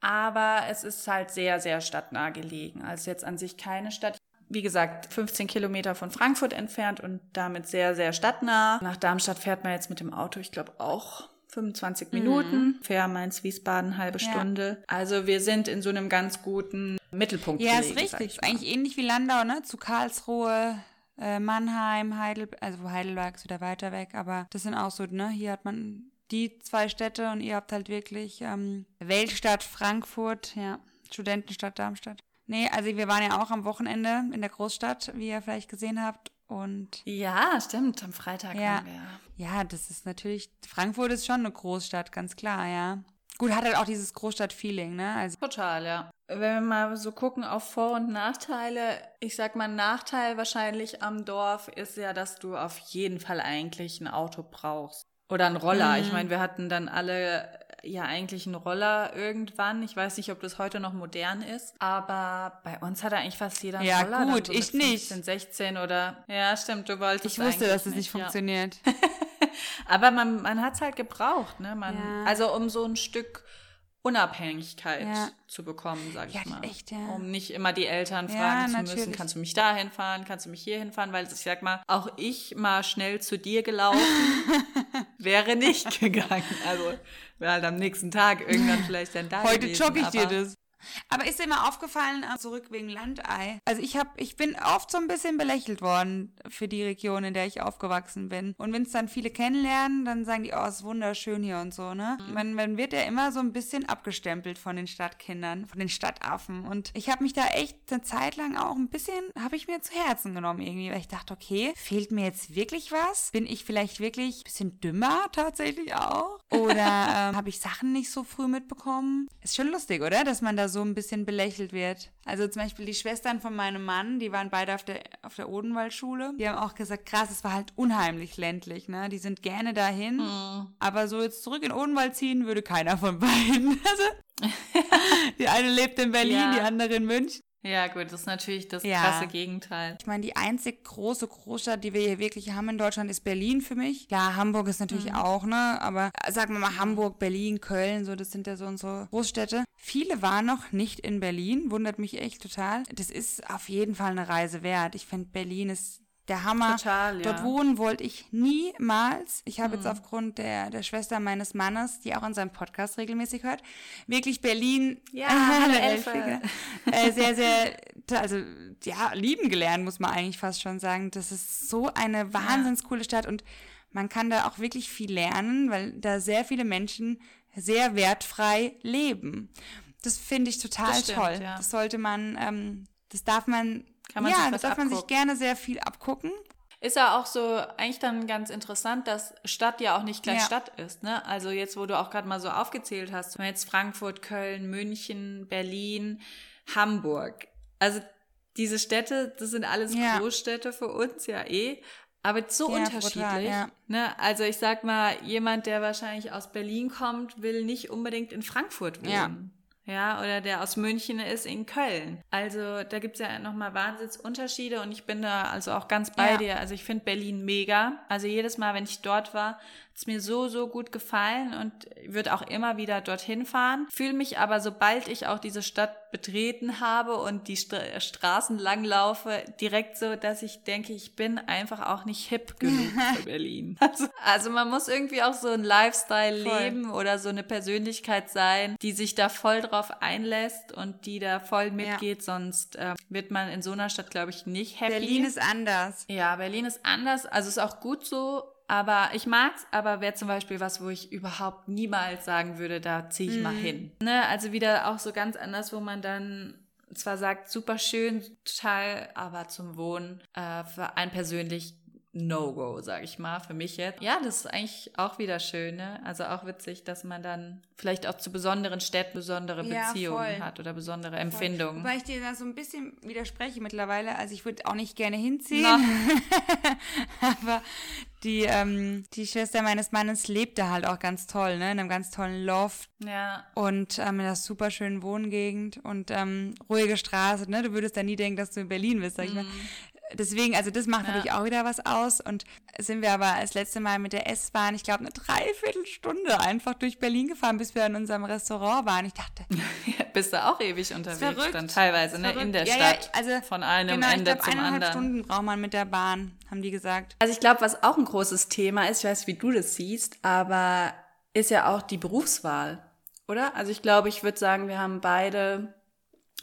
B: aber es ist halt sehr, sehr stadtnah gelegen. Also jetzt an sich keine Stadt. Wie gesagt, 15 Kilometer von Frankfurt entfernt und damit sehr, sehr stadtnah. Nach Darmstadt fährt man jetzt mit dem Auto, ich glaube auch 25 Minuten. Fair Mainz, Wiesbaden, halbe
A: Ja.
B: Stunde. Also wir sind in so einem ganz guten Mittelpunkt
A: Ja, ist
B: gelegen,
A: richtig.
B: ich mal.
A: Eigentlich ähnlich wie Landau, ne? Zu Karlsruhe, äh, Mannheim, Heidelberg, also Heidelberg ist wieder weiter weg, aber das sind auch so, ne? Hier hat man die zwei Städte und ihr habt halt wirklich ähm, Weltstadt Frankfurt, ja, Studentenstadt Darmstadt. Nee, also wir waren ja auch am Wochenende in der Großstadt, wie ihr vielleicht gesehen habt. Und
B: Ja, stimmt. Am Freitag
A: Ja.
B: waren wir.
A: ja, das ist natürlich, Frankfurt ist schon eine Großstadt, ganz klar, ja. Gut, hat halt auch dieses Großstadt-Feeling, ne? Also
B: Total, ja. Wenn wir mal so gucken auf Vor- und Nachteile, ich sag mal, Nachteil wahrscheinlich am Dorf ist ja, dass du auf jeden Fall eigentlich ein Auto brauchst. Oder ein Roller. Ich meine, wir hatten dann alle ja eigentlich einen Roller irgendwann. Ich weiß nicht, ob das heute noch modern ist, aber bei uns hat eigentlich fast jeder einen
A: Ja,
B: Roller. dann
A: gut,
B: so
A: ich
B: mit
A: nicht.
B: 15, 16 oder. Ja, stimmt, du wolltest
A: ich wusste, dass es nicht
B: ja.
A: funktioniert.
B: Aber man, man hat es halt gebraucht, ne? Man,
A: Ja.
B: Also um so ein Stück Unabhängigkeit ja. zu bekommen, sag ich
A: ja,
B: mal.
A: Echt, ja.
B: Um nicht immer die Eltern fragen zu natürlich. müssen, kannst du mich dahin fahren, kannst du mich hierhin fahren, weil ich sag mal, auch ich mal schnell zu dir gelaufen wäre nicht gegangen. Also wäre halt am nächsten Tag irgendwann vielleicht dann da
A: Heute
B: gewesen,
A: jogge ich dir das. Aber ist dir mal aufgefallen, äh, zurück wegen Landei? Also ich habe, ich bin oft so ein bisschen belächelt worden für die Region, in der ich aufgewachsen bin. Und wenn es dann viele kennenlernen, dann sagen die, oh, ist wunderschön hier und so, ne? Mhm. Man, man wird ja immer so ein bisschen abgestempelt von den Stadtkindern, von den Stadtaffen. Und ich habe mich da echt eine Zeit lang auch ein bisschen, habe ich mir zu Herzen genommen irgendwie, weil ich dachte, okay, fehlt mir jetzt wirklich was? Bin ich vielleicht wirklich ein bisschen dümmer tatsächlich auch? Oder ähm, habe ich Sachen nicht so früh mitbekommen? Ist schon lustig, oder? Dass man da so so ein bisschen belächelt wird. Also zum Beispiel die Schwestern von meinem Mann, die waren beide auf der, auf der Odenwaldschule. Die haben auch gesagt, krass, es war halt unheimlich ländlich, ne? Die sind gerne dahin. Mhm. Aber so jetzt zurück in Odenwald ziehen würde keiner von beiden. Also, die eine lebt in Berlin, ja. die andere in München.
B: Ja, gut, das ist natürlich das ja. krasse Gegenteil.
A: Ich meine, die einzig große Großstadt, die wir hier wirklich haben in Deutschland, ist Berlin für mich. Ja, Hamburg ist natürlich mhm. auch, ne? Aber sagen wir mal Hamburg, Berlin, Köln, so, das sind ja so unsere Großstädte. Viele waren noch nicht in Berlin, wundert mich echt total. Das ist auf jeden Fall eine Reise wert. Ich finde, Berlin ist der Hammer.
B: Total, ja.
A: Dort wohnen wollte ich niemals. Ich habe mhm. jetzt aufgrund der, der Schwester meines Mannes, die auch an seinem Podcast regelmäßig hört, wirklich Berlin
B: ja, äh,
A: äh, sehr, sehr, also ja, lieben gelernt, muss man eigentlich fast schon sagen. Das ist so eine wahnsinns coole Stadt und man kann da auch wirklich viel lernen, weil da sehr viele Menschen sehr wertfrei leben. Das finde ich total das stimmt, toll. Ja. Das sollte man, ähm, das darf man kann man ja, sich was da darf abgucken. man sich gerne sehr viel abgucken.
B: Ist ja auch so eigentlich dann ganz interessant, dass Stadt ja auch nicht gleich ja. Stadt ist. Ne? Also jetzt, wo du auch gerade mal so aufgezählt hast, jetzt Frankfurt, Köln, München, Berlin, Hamburg. Also diese Städte, das sind alles ja. Großstädte für uns ja eh, aber so ja, unterschiedlich. Brutal, ja. ne? Also ich sag mal, jemand, der wahrscheinlich aus Berlin kommt, will nicht unbedingt in Frankfurt wohnen. Ja oder der aus München ist in Köln. Also da gibt's ja nochmal Wahnsinnsunterschiede und ich bin da also auch ganz bei ja. dir. Also ich finde Berlin mega. Also jedes Mal, wenn ich dort war, hat's mir so, so gut gefallen und würde auch immer wieder dorthin fahren. Fühle mich aber, sobald ich auch diese Stadt betreten habe und die St Straßen langlaufe, direkt so, dass ich denke, ich bin einfach auch nicht hip genug für Berlin. Also, also, man muss irgendwie auch so ein Lifestyle voll. leben oder so eine Persönlichkeit sein, die sich da voll drauf einlässt und die da voll mitgeht, ja. sonst äh, wird man in so einer Stadt, glaube ich, nicht happy.
A: Berlin ist anders.
B: Ja, Berlin ist anders. Also ist auch gut so, aber ich mag's, aber wäre zum Beispiel was, wo ich überhaupt niemals sagen würde, da ziehe ich mhm. mal hin. Ne? Also wieder auch so ganz anders, wo man dann zwar sagt, super schön, total, aber zum Wohnen äh, für einen persönlich No-Go, sag ich mal, für mich jetzt. Ja, das ist eigentlich auch wieder schön, ne? Also auch witzig, dass man dann vielleicht auch zu besonderen Städten besondere Beziehungen ja, hat oder besondere voll. Empfindungen.
A: Wobei ich dir da so ein bisschen widerspreche mittlerweile. Also ich würde auch nicht gerne hinziehen. Aber die, ähm, die Schwester meines Mannes lebte halt auch ganz toll, ne? In einem ganz tollen Loft.
B: Ja.
A: Und ähm, in einer super schönen Wohngegend und ähm, ruhige Straße, ne? Du würdest da nie denken, dass du in Berlin bist, sag ich mm. mal deswegen, also das macht ja. natürlich auch wieder was aus. Und sind wir aber das letzte Mal mit der S-Bahn, ich glaube, eine Dreiviertelstunde einfach durch Berlin gefahren, bis wir in unserem Restaurant waren. Ich dachte.
B: Ja, bist du auch ewig unterwegs verrückt. dann teilweise, ne? In der ja, Stadt. Ja, also von einem genau, Ende ich glaub, zum eineinhalb
A: Stunden braucht man mit der Bahn, haben die gesagt.
B: Also ich glaube, was auch ein großes Thema ist, ich weiß, wie du das siehst, aber ist ja auch die Berufswahl, oder? Also ich glaube, ich würde sagen, wir haben beide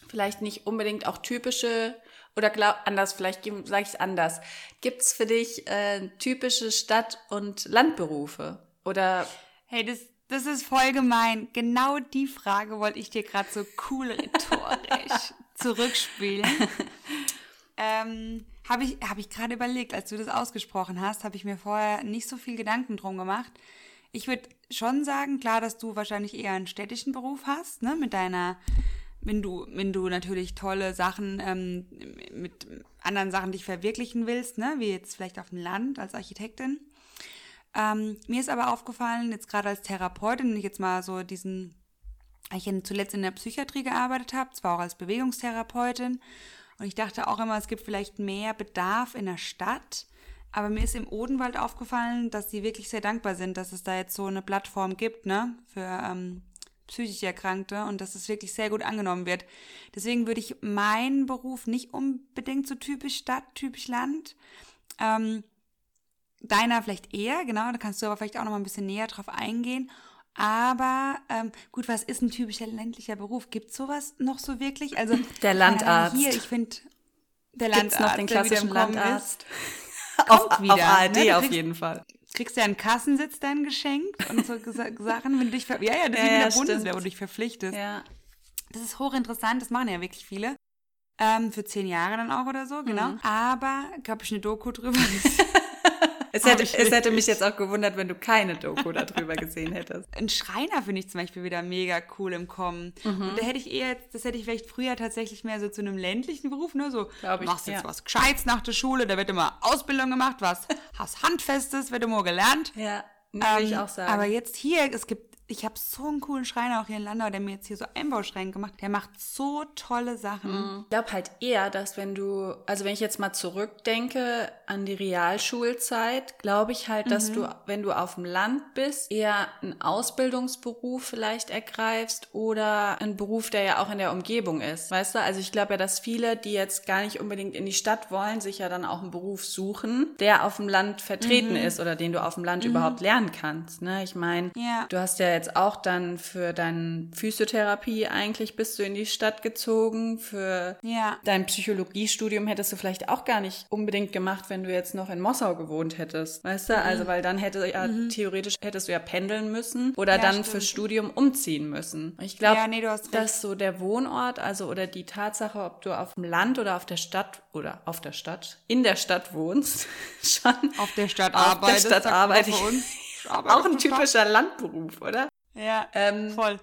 B: vielleicht nicht unbedingt auch typische oder glaub, anders, vielleicht sage ich es anders. Gibt es für dich äh, typische Stadt- und Landberufe? Oder.
A: Hey, das, das ist voll gemein. Genau die Frage wollte ich dir gerade so cool rhetorisch zurückspielen. ähm, habe ich, hab ich gerade überlegt, als du das ausgesprochen hast, habe ich mir vorher nicht so viel Gedanken drum gemacht. Ich würde schon sagen, klar, dass du wahrscheinlich eher einen städtischen Beruf hast, ne, mit deiner wenn du, wenn du natürlich tolle Sachen ähm, mit anderen Sachen dich verwirklichen willst, ne, wie jetzt vielleicht auf dem Land als Architektin. Ähm, mir ist aber aufgefallen, jetzt gerade als Therapeutin, wenn ich jetzt mal so diesen, ich zuletzt in der Psychiatrie gearbeitet habe, zwar auch als Bewegungstherapeutin, und ich dachte auch immer, es gibt vielleicht mehr Bedarf in der Stadt, aber mir ist im Odenwald aufgefallen, dass sie wirklich sehr dankbar sind, dass es da jetzt so eine Plattform gibt, ne, für ähm, psychisch Erkrankte und dass es wirklich sehr gut angenommen wird. Deswegen würde ich meinen Beruf nicht unbedingt so typisch Stadt, typisch Land. Ähm, deiner vielleicht eher, genau, da kannst du aber vielleicht auch noch mal ein bisschen näher drauf eingehen. Aber ähm, gut, was ist ein typischer ländlicher Beruf? Gibt sowas noch so wirklich? Also
B: der Landarzt.
A: Hier, ich finde der
B: Landarzt, Gibt's noch den klassischen Landarzt.
A: auf, wieder, auf
B: ARD ne? auf jeden Fall.
A: Kriegst du ja einen Kassensitz dann geschenkt und so Sachen, wenn du dich ja ja, das ja, ist ja, der Bundeswehr, wo du dich verpflichtest.
B: Ja.
A: Das ist hochinteressant, das machen ja wirklich viele. Ähm, für zehn Jahre dann auch oder so, genau. Mhm. Aber, glaube ich, eine Doku drüber.
B: Es hätte, es hätte mich jetzt auch gewundert, wenn du keine Doku darüber gesehen hättest.
A: Ein Schreiner finde ich zum Beispiel wieder mega cool im Kommen. Mhm. Und da hätte ich eher, das hätte ich vielleicht früher tatsächlich mehr so zu einem ländlichen Beruf, ne? So, Glaub ich, machst jetzt ja. was Gescheites nach der Schule, da wird immer Ausbildung gemacht, was hast Handfestes, wird immer gelernt.
B: Ja. Nee, ähm, ich auch sagen.
A: Aber jetzt hier, es gibt ich habe so einen coolen Schreiner auch hier in Landau, der mir jetzt hier so Einbauschränke gemacht. Der macht so tolle Sachen.
B: Mhm. Ich glaube halt eher, dass wenn du, also wenn ich jetzt mal zurückdenke an die Realschulzeit, glaube ich halt, dass mhm. du, wenn du auf dem Land bist, eher einen Ausbildungsberuf vielleicht ergreifst oder einen Beruf, der ja auch in der Umgebung ist. Weißt du, also ich glaube ja, dass viele, die jetzt gar nicht unbedingt in die Stadt wollen, sich ja dann auch einen Beruf suchen, der auf dem Land vertreten mhm. ist oder den du auf dem Land mhm. überhaupt lernen kannst. Ne? Ich meine,
A: ja.
B: du hast ja jetzt auch dann für deine Physiotherapie eigentlich bist du in die Stadt gezogen. Für
A: ja.
B: dein Psychologiestudium hättest du vielleicht auch gar nicht unbedingt gemacht, wenn du jetzt noch in Mossau gewohnt hättest. Weißt du? Mhm. Also, weil dann hätte ja mhm. theoretisch hättest du ja pendeln müssen oder ja, dann stimmt. fürs Studium umziehen müssen. Ich glaube,
A: ja, nee,
B: dass so der Wohnort, also oder die Tatsache, ob du auf dem Land oder auf der Stadt oder auf der Stadt, in der Stadt wohnst, schon
A: auf der Stadt arbeitest.
B: Auf der Stadt arbeite ich. Auch ein typischer Landberuf, oder?
A: Ja, ähm, voll.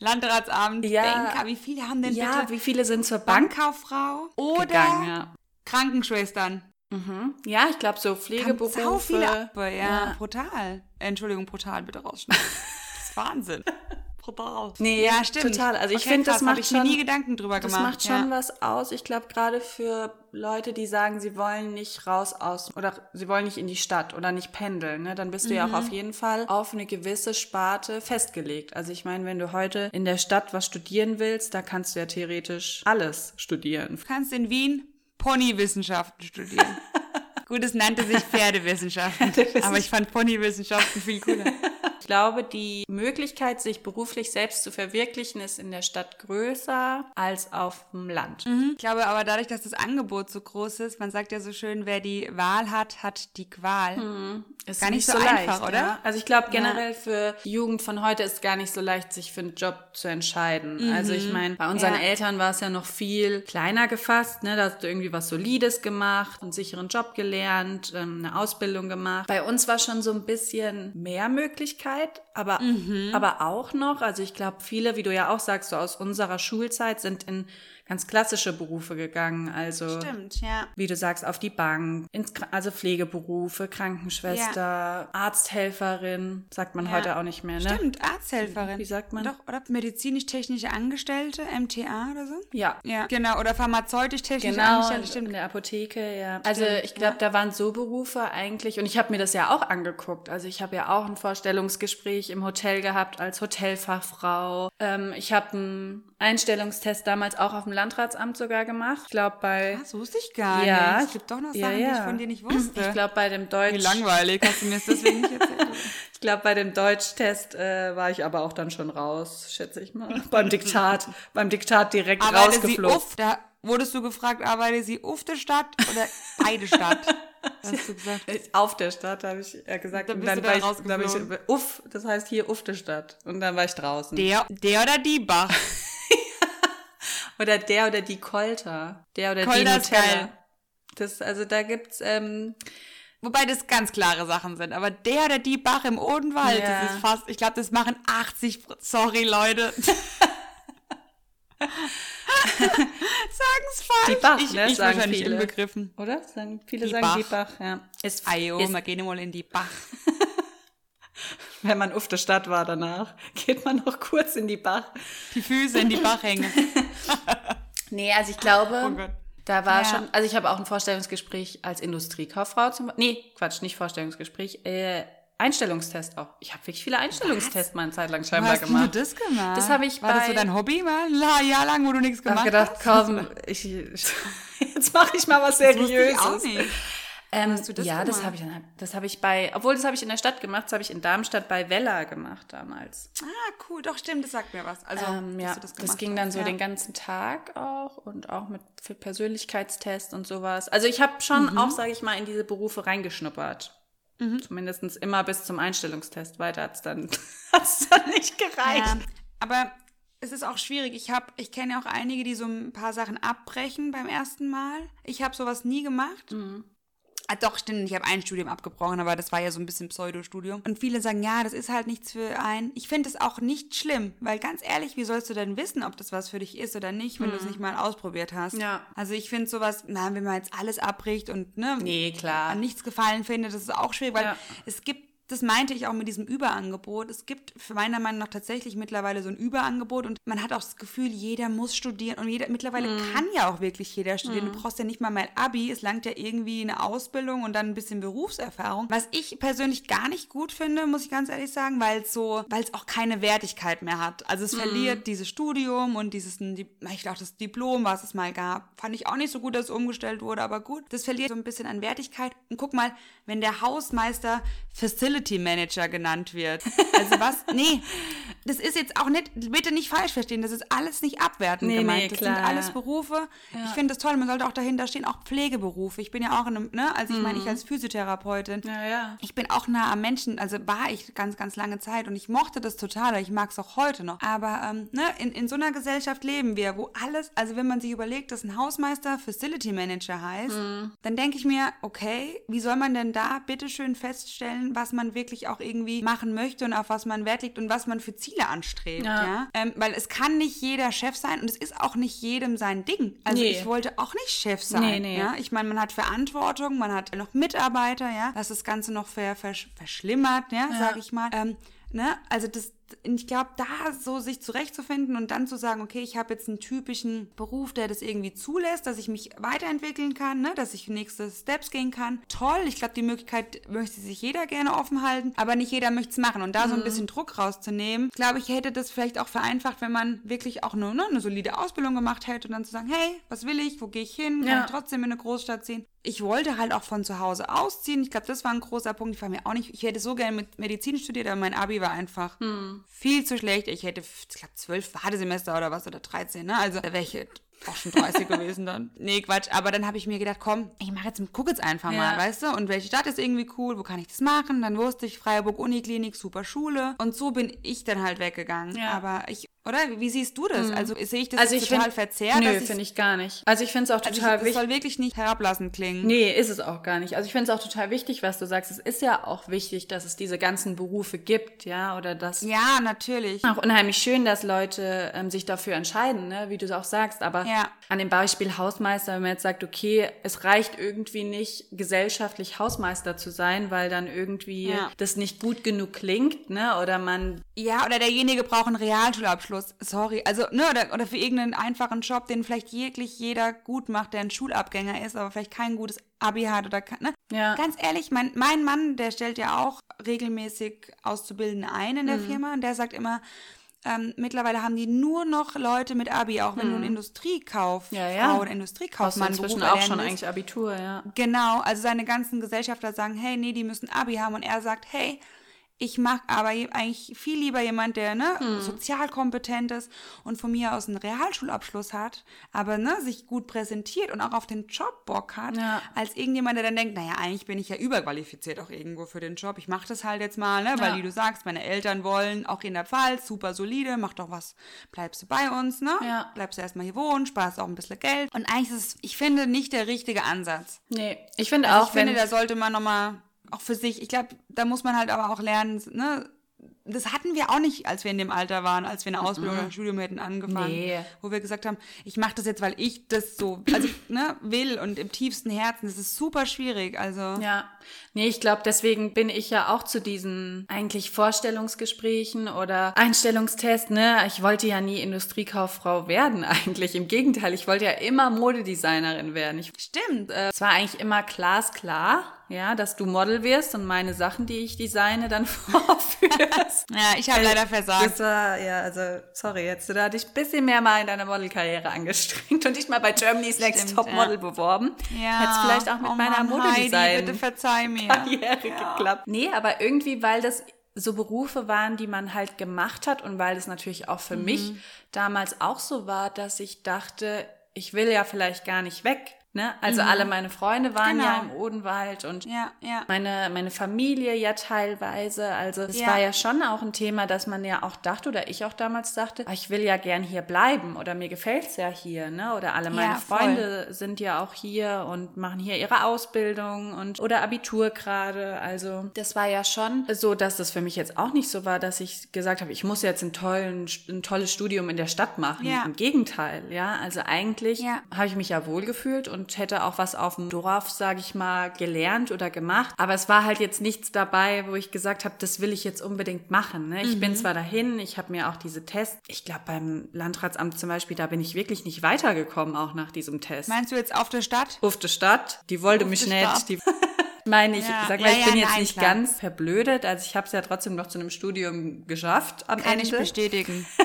A: Landratsamt,
B: ja,
A: Banker, wie viele haben denn
B: ja,
A: bitte?
B: wie viele sind zur Bankkauffrau
A: oder gegangen, ja. Krankenschwestern?
B: Mhm. Ja, ich glaube so Pflegeberufe.
A: So viele ab, ja, ja, brutal. Entschuldigung, brutal bitte rausschneiden. das ist Wahnsinn
B: brutal. Nee, ja, stimmt. Total. Also ich okay, finde, das macht
A: ich
B: schon,
A: mir nie Gedanken drüber
B: das
A: gemacht.
B: Das macht schon ja. was aus. Ich glaube, gerade für Leute, die sagen, sie wollen nicht raus aus oder sie wollen nicht in die Stadt oder nicht pendeln, ne, dann bist du mhm. ja auch mhm. auf jeden Fall auf eine gewisse Sparte festgelegt. Also ich meine, wenn du heute in der Stadt was studieren willst, da kannst du ja theoretisch alles studieren.
A: Du kannst in Wien Ponywissenschaften studieren. Gut, es nannte sich Pferdewissenschaften, aber ich fand Ponywissenschaften viel cooler.
B: Ich glaube, die Möglichkeit, sich beruflich selbst zu verwirklichen, ist in der Stadt größer als auf dem Land.
A: Mhm. Ich glaube aber dadurch, dass das Angebot so groß ist, man sagt ja so schön, wer die Wahl hat, hat die Qual.
B: Mhm. Ist gar nicht, so, so einfach, oder? Ja. Also ich glaube generell ja. für die Jugend von heute ist gar nicht so leicht, sich für einen Job zu entscheiden. Mhm. Also ich meine, bei unseren ja. Eltern war es ja noch viel kleiner gefasst. Ne? Da hast du irgendwie was Solides gemacht, einen sicheren Job gelernt, ähm, eine Ausbildung gemacht. Bei uns war schon so ein bisschen mehr Möglichkeit, aber, mhm. aber auch noch, also ich glaube, viele, wie du ja auch sagst, so aus unserer Schulzeit sind in ganz klassische Berufe gegangen. Also,
A: Stimmt, ja.
B: wie du sagst, auf die Bank, ins, also Pflegeberufe, Krankenschwester, ja. Arzthelferin, sagt man ja. heute auch nicht mehr, ne?
A: Stimmt, Arzthelferin.
B: Wie sagt man?
A: Doch, oder medizinisch-technische Angestellte, MTA oder so?
B: Ja.
A: Ja, genau. Oder pharmazeutisch-technische
B: genau, Angestellte, stimmt. in der Apotheke, ja. Also stimmt, ich glaube, da waren so Berufe eigentlich, und ich habe mir das ja auch angeguckt. Also ich habe ja auch ein Vorstellungsgespräch im Hotel gehabt als Hotelfachfrau. Ähm, ich habe einen Einstellungstest damals auch auf dem Landratsamt sogar gemacht. Ich glaube bei.
A: Das wusste ich gar ja, nicht. Es gibt doch noch Sachen, ja, ja. die ich von dir nicht wusste.
B: Ich glaube bei dem Deutsch.
A: Wie langweilig, hast du mir das deswegen nicht erzählt?
B: ich glaube bei dem Deutschtest äh, war ich aber auch dann schon raus, schätze ich mal. beim Diktat, beim Diktat direkt
A: Arbeite
B: rausgeflogen.
A: Sie uff, da wurdest du gefragt, arbeite sie auf der Stadt oder beide Stadt?
B: Hast du gesagt? Auf der Stadt, habe ich ja gesagt. Dann, und dann, dann war ich, dann ich, uff, das heißt hier auf der Stadt. Und dann war ich draußen.
A: Der, der oder die Bach?
B: Oder der oder die Kolter. Der oder Kolter die Nutella. Das, also da gibt's, ähm,
A: Wobei das ganz klare Sachen sind. Aber der oder die Bach im Odenwald, ja. das ist fast, ich glaube, das machen 80, sorry Leute. Sagen's falsch.
B: Die Bach, ich,
A: ne,
B: ich
A: sagen wahrscheinlich viele. inbegriffen.
B: Oder? Sagen, viele
A: die
B: sagen
A: Bach.
B: die Bach, ja.
A: Ist, Ajo, ist, wir gehen mal in die Bach.
B: Wenn man auf der Stadt war danach, geht man noch kurz in die Bach.
A: Die Füße in die Bach hängen.
B: nee, also ich glaube, oh da war ja. schon, also ich habe auch ein Vorstellungsgespräch als Industriekauffrau zum Nee, Quatsch, nicht Vorstellungsgespräch, äh, Einstellungstest auch. Ich habe wirklich viele Einstellungstests mal eine Zeit lang scheinbar
A: hast
B: gemacht.
A: du das gemacht?
B: Das habe ich
A: War
B: bei,
A: das so dein Hobby mal? Ein Jahr lang, wo du nichts
B: Ich habe
A: gemacht
B: gedacht,
A: hast?
B: Carsten, ich, jetzt mache ich mal was
A: Das wusste ich auch
B: Seriöses.
A: nicht.
B: Ähm,
A: Hast du das
B: ja, das
A: gemacht?
B: habe ich dann, das habe ich bei, obwohl das habe ich in der Stadt gemacht, das habe ich in Darmstadt bei Vella gemacht damals.
A: Ah, cool. Doch, stimmt, das sagt mir was. Also,
B: Ähm, ja, das,
A: gemacht
B: ging dann
A: hast,
B: so
A: ja.
B: den ganzen Tag auch und auch mit für Persönlichkeitstest und sowas. Also ich habe schon
A: Mhm.
B: auch, sage ich mal, in diese Berufe reingeschnuppert.
A: Mhm.
B: Zumindest immer bis zum Einstellungstest. Weiter hat's dann, hat's dann nicht gereicht.
A: Ja, aber es ist auch schwierig. Ich habe, ich kenne ja auch einige, die so ein paar Sachen abbrechen beim ersten Mal. Ich habe sowas nie gemacht.
B: Mhm.
A: Ah, doch, stimmt, ich habe ein Studium abgebrochen, aber das war ja so ein bisschen Pseudostudium. Und viele sagen, ja, das ist halt nichts für einen. Ich finde es auch nicht schlimm, weil ganz ehrlich, wie sollst du denn wissen, ob das was für dich ist oder nicht, wenn du es nicht mal ausprobiert hast?
B: Ja.
A: Also ich finde sowas, na, wenn man jetzt alles abbricht und ne,
B: Nee, klar.
A: an nichts gefallen findet, das ist auch schwierig, weil
B: Ja.
A: es gibt das meinte ich auch mit diesem Überangebot. Es gibt für meiner Meinung nach tatsächlich mittlerweile so ein Überangebot und man hat auch das Gefühl, jeder muss studieren und jeder mittlerweile
B: Mhm.
A: kann ja auch wirklich jeder studieren. Du brauchst ja nicht mal mehr Abi, es langt ja irgendwie eine Ausbildung und dann ein bisschen Berufserfahrung. Was ich persönlich gar nicht gut finde, muss ich ganz ehrlich sagen, weil es so, weil es auch keine Wertigkeit mehr hat. Also es
B: Mhm.
A: verliert dieses Studium und dieses, ich glaube, das Diplom, was es mal gab, fand ich auch nicht so gut, dass es umgestellt wurde, aber gut. Das verliert so ein bisschen an Wertigkeit. Und guck mal, wenn der Hausmeister Facility Manager genannt wird. Also was? Nee, das ist jetzt auch nicht, bitte nicht falsch verstehen, das ist alles nicht abwertend
B: Nee,
A: gemeint.
B: nee,
A: das
B: klar,
A: sind alles
B: ja.
A: Berufe. Ich finde das toll, man sollte auch dahinter stehen, auch Pflegeberufe. Ich bin ja auch in einem, ne, also ich meine,
B: Mhm.
A: ich als Physiotherapeutin,
B: Ja, ja.
A: ich bin auch nah am Menschen, also war ich ganz, ganz lange Zeit und ich mochte das total, ich mag es auch heute noch. Aber ähm, ne, in, in so einer Gesellschaft leben wir, wo alles, also wenn man sich überlegt, dass ein Hausmeister Facility Manager heißt,
B: Mhm.
A: dann denke ich mir, okay, wie soll man denn da bitteschön feststellen, was man wirklich auch irgendwie machen möchte und auf was man Wert legt und was man für Ziele anstrebt, ja?
B: Ja.
A: Ähm, weil es kann nicht jeder Chef sein und es ist auch nicht jedem sein Ding. Also
B: Nee.
A: ich wollte auch nicht Chef sein,
B: Nee, nee.
A: ja? Ich meine, man hat Verantwortung, man hat noch Mitarbeiter, ja, was das Ganze noch ver versch verschlimmert, ja,
B: Ja.
A: sag ich mal. Ähm, ne? Also das, ich glaube, da so sich zurechtzufinden und dann zu sagen, okay, ich habe jetzt einen typischen Beruf, der das irgendwie zulässt, dass ich mich weiterentwickeln kann, ne? dass ich nächste Steps gehen kann. Toll, ich glaube, die Möglichkeit möchte sich jeder gerne offen halten, aber nicht jeder möchte es machen. Und da so ein bisschen Druck rauszunehmen, glaube ich, hätte das vielleicht auch vereinfacht, wenn man wirklich auch nur ne, eine solide Ausbildung gemacht hätte und dann zu sagen, hey, was will ich, wo gehe ich hin, kann
B: Ja.
A: ich trotzdem in eine Großstadt ziehen. Ich wollte halt auch von zu Hause ausziehen. Ich glaube, das war ein großer Punkt. Ich war mir auch nicht, ich hätte so gerne mit Medizin studiert, aber mein Abi war einfach viel zu schlecht. Ich hätte, ich glaube, zwölf Wartesemester oder was oder 13, ne? Also da wäre ich auch schon 30 gewesen dann. Nee, Quatsch. Aber dann habe ich mir gedacht, komm, ich mache jetzt, guck jetzt einfach mal,
B: Ja.
A: weißt du? Und welche Stadt ist irgendwie cool? Wo kann ich das machen? Dann wusste ich, Freiburg Uniklinik, super Schule. Und so bin ich dann halt weggegangen.
B: Ja.
A: Aber ich, oder? Wie siehst du das? Also sehe ich das
B: Also ich
A: total
B: find-
A: verzerrt?
B: Nö, finde ich gar nicht. Also ich finde es auch
A: also
B: total
A: das
B: wichtig.
A: soll wirklich nicht herablassend klingen.
B: Nee, ist es auch gar nicht. Also ich finde es auch total wichtig, was du sagst. Es ist ja auch wichtig, dass es diese ganzen Berufe gibt, ja, oder dass
A: Ja, natürlich.
B: auch unheimlich schön, dass Leute ähm, sich dafür entscheiden, ne? wie du es auch sagst. Aber
A: Ja.
B: an dem Beispiel Hausmeister, wenn man jetzt sagt, okay, es reicht irgendwie nicht, gesellschaftlich Hausmeister zu sein, weil dann irgendwie
A: Ja.
B: das nicht gut genug klingt, ne? Oder man
A: Ja, oder derjenige braucht einen Realschulabschluss. Sorry. Also, ne, oder, oder für irgendeinen einfachen Job, den vielleicht wirklich jeder gut macht, der ein Schulabgänger ist, aber vielleicht kein gutes Abi hat oder ne?
B: Ja.
A: Ganz ehrlich, mein, mein Mann, der stellt ja auch regelmäßig Auszubildende ein in
B: Mhm.
A: der Firma und der sagt immer, ähm, mittlerweile haben die nur noch Leute mit Abi, auch wenn du einen Industriekauf,
B: Mhm. Ja, ja.
A: Oder
B: brauchst du
A: Industriekaufmann
B: inzwischen
A: Beruf
B: auch schon eigentlich Abitur, ja.
A: Genau, also seine ganzen Gesellschafter sagen, hey, nee, die müssen Abi haben und er sagt, hey, ich mag aber eigentlich viel lieber jemand, der ne,
B: Hm.
A: sozial kompetent ist und von mir aus einen Realschulabschluss hat, aber ne, sich gut präsentiert und auch auf den Job Bock hat,
B: Ja.
A: als irgendjemand, der dann denkt, naja, eigentlich bin ich ja überqualifiziert auch irgendwo für den Job. Ich mache das halt jetzt mal, ne, weil
B: Ja.
A: wie du sagst, meine Eltern wollen auch in der Pfalz, super solide, mach doch was, bleibst du bei uns, ne?
B: Ja.
A: Bleibst du erstmal hier wohnen, sparst auch ein bisschen Geld. Und eigentlich ist es, ich finde, nicht der richtige Ansatz.
B: Nee, ich finde
A: Also
B: auch,
A: ich finde, da sollte man nochmal, auch für sich, ich glaube, da muss man halt aber auch lernen, ne, das hatten wir auch nicht, als wir in dem Alter waren, als wir eine Ausbildung oder ein Studium hätten angefangen.
B: Nee.
A: Wo wir gesagt haben, ich mache das jetzt, weil ich das so also, ne, will und im tiefsten Herzen. Das ist super schwierig. Also.
B: Ja. Nee, ich glaube, deswegen bin ich ja auch zu diesen eigentlich Vorstellungsgesprächen oder Einstellungstests, ne? Ich wollte ja nie Industriekauffrau werden eigentlich. Im Gegenteil, ich wollte ja immer Modedesignerin werden. Ich,
A: Stimmt.
B: äh, es war eigentlich immer glasklar, ja, dass du Model wirst und meine Sachen, die ich designe, dann vorführst.
A: Ja, ich habe leider versagt.
B: Das war, ja, also, sorry, jetzt, du dich ein bisschen mehr mal in deiner Modelkarriere angestrengt und dich mal bei Germany's Next Top
A: ja.
B: Model beworben.
A: Ja.
B: Hättest vielleicht auch mit
A: oh
B: meiner Modedesign.
A: Bitte verzeih mir.
B: Karriere geklappt. Nee, aber irgendwie, weil das so Berufe waren, die man halt gemacht hat und weil es natürlich auch für
A: Mhm.
B: mich damals auch so war, dass ich dachte, ich will ja vielleicht gar nicht weg. Ne? Also alle meine Freunde waren
A: Mhm. Genau.
B: ja im Odenwald und
A: Ja, ja.
B: meine, meine Familie ja teilweise. Also es
A: Ja.
B: war ja schon auch ein Thema, dass man ja auch dachte, oder ich auch damals dachte, ah, ich will ja gern hier bleiben oder mir gefällt's ja hier, ne? Oder alle meine
A: voll.
B: Freunde sind ja auch hier und machen hier ihre Ausbildung und oder Abitur gerade. Also das war ja schon so, dass das für mich jetzt auch nicht so war, dass ich gesagt habe, ich muss jetzt einen tollen, ein tolles Studium in der Stadt machen. Im Gegenteil, ja. Also eigentlich habe ich mich ja wohlgefühlt und hätte auch was auf dem Dorf, sage ich mal, gelernt oder gemacht. Aber es war halt jetzt nichts dabei, wo ich gesagt habe, das will ich jetzt unbedingt machen. Ne? Ich
A: Mhm.
B: bin zwar dahin, ich habe mir auch diese Tests, ich glaube beim Landratsamt zum Beispiel, da bin ich wirklich nicht weitergekommen, auch nach diesem Test.
A: Meinst du jetzt auf der Stadt?
B: Auf der Stadt, die wollte
A: Auf
B: mich nicht. Die meine ich,
A: Ja.
B: sag mal,
A: Ja,
B: ich
A: ja,
B: bin jetzt
A: nein,
B: nicht
A: klar.
B: ganz verblödet. Also ich habe es ja trotzdem noch zu einem Studium geschafft am
A: Kann
B: Ende.
A: ich bestätigen.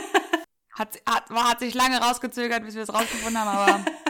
A: Hat, hat, war, hat sich lange rausgezögert, bis wir es rausgefunden haben, aber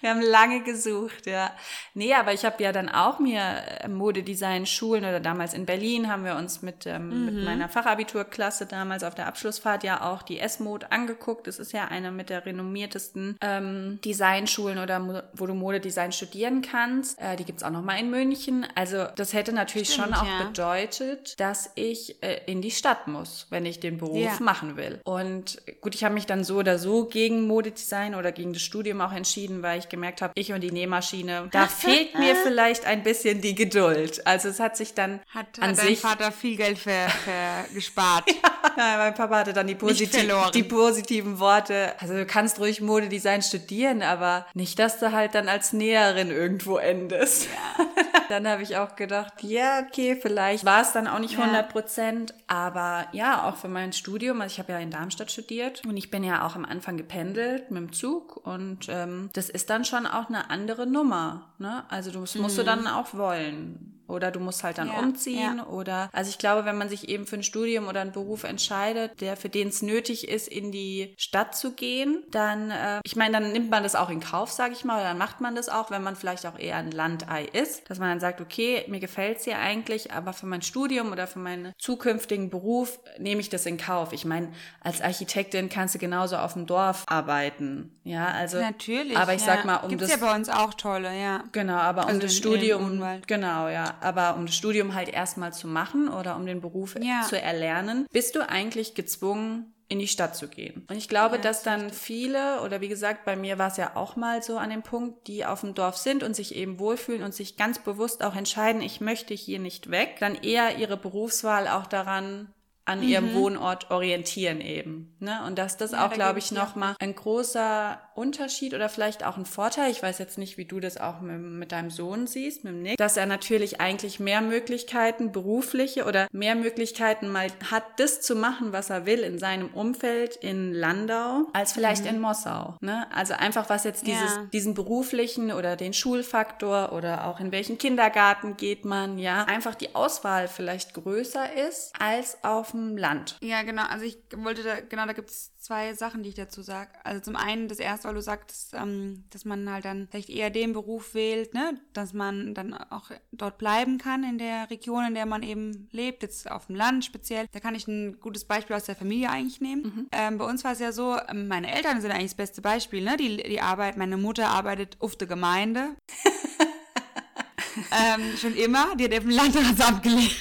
B: Wir haben lange gesucht, ja. Nee, aber ich habe ja dann auch mir äh, Modedesign-Schulen oder damals in Berlin haben wir uns mit, ähm, mit meiner Fachabiturklasse damals auf der Abschlussfahrt ja auch die S-Mode angeguckt. Das ist ja eine mit der renommiertesten ähm, Designschulen oder Mo- wo du Modedesign studieren kannst. Äh, die gibt's auch noch mal in München. Also das hätte natürlich
A: Stimmt,
B: schon auch
A: ja.
B: bedeutet, dass ich äh, in die Stadt muss, wenn ich den Beruf
A: Ja.
B: machen will. Und gut, ich habe mich dann so oder so gegen Modedesign oder gegen das Studium auch entschieden, weil ich gemerkt habe, ich und die Nähmaschine, da fehlt mir vielleicht ein bisschen die Geduld. Also es hat sich dann
A: hat,
B: an
A: hat dein
B: sich
A: Vater viel Geld ver, ver gespart.
B: ja, mein Papa hatte dann die, posit die positiven Worte. Also du kannst ruhig Modedesign studieren, aber nicht, dass du halt dann als Näherin irgendwo endest. dann habe ich auch gedacht, ja, okay, vielleicht war es dann auch nicht
A: Ja.
B: 100 Prozent, aber ja, auch für mein Studium. Also ich habe ja in Darmstadt studiert und ich bin ja auch am Anfang gependelt mit dem Zug und ähm, das ist dann schon auch eine andere Nummer. Ne? Also du, das musst du dann auch wollen. Oder du musst halt dann
A: Ja,
B: umziehen
A: ja.
B: oder also ich glaube, wenn man sich eben für ein Studium oder einen Beruf entscheidet, der für den es nötig ist, in die Stadt zu gehen, dann, äh, ich meine, dann nimmt man das auch in Kauf, sage ich mal, oder dann macht man das auch, wenn man vielleicht auch eher ein Landei ist, dass man dann sagt, okay, mir gefällt's hier eigentlich, aber für mein Studium oder für meinen zukünftigen Beruf nehme ich das in Kauf. Ich meine, als Architektin kannst du genauso auf dem Dorf arbeiten, ja, also
A: Natürlich.
B: Aber ich
A: ja.
B: sag mal, um
A: Gibt's
B: das
A: ja bei uns auch tolle, ja.
B: Genau, aber um
A: Also
B: das Studium, genau, ja, aber um das Studium halt erstmal zu machen oder um den Beruf
A: Ja.
B: zu erlernen, bist du eigentlich gezwungen, in die Stadt zu gehen. Und ich glaube,
A: Ja,
B: dass dann viele, oder wie gesagt, bei mir war es ja auch mal so an dem Punkt, die auf dem Dorf sind und sich eben wohlfühlen und sich ganz bewusst auch entscheiden, ich möchte hier nicht weg, dann eher ihre Berufswahl auch daran an ihrem Wohnort orientieren eben. Ne? Und dass das
A: Mhm. Ja,
B: auch,
A: da
B: glaube ich, nochmal ein großer Unterschied oder vielleicht auch ein Vorteil, ich weiß jetzt nicht, wie du das auch mit, mit deinem Sohn siehst, mit dem Nick, dass er natürlich eigentlich mehr Möglichkeiten, berufliche oder mehr Möglichkeiten mal hat, das zu machen, was er will in seinem Umfeld in Landau, als vielleicht in Mossau. Ne? Also einfach, was jetzt dieses,
A: Ja.
B: diesen beruflichen oder den Schulfaktor oder auch in welchen Kindergarten geht man, ja, einfach die Auswahl vielleicht größer ist als auf dem Land.
A: Ja, genau. Also ich wollte da, genau, da gibt es zwei Sachen, die ich dazu sage. Also zum einen das erste, weil du sagst, ähm, dass man halt dann vielleicht eher den Beruf wählt, ne, dass man dann auch dort bleiben kann in der Region, in der man eben lebt, jetzt auf dem Land speziell. Da kann ich ein gutes Beispiel aus der Familie eigentlich nehmen. Ähm, bei uns war es ja so, ähm, meine Eltern sind eigentlich das beste Beispiel, ne? Die, die Arbeit, meine Mutter arbeitet auf der Gemeinde. ähm, schon immer, die hat dem Landratsamt gelehrt.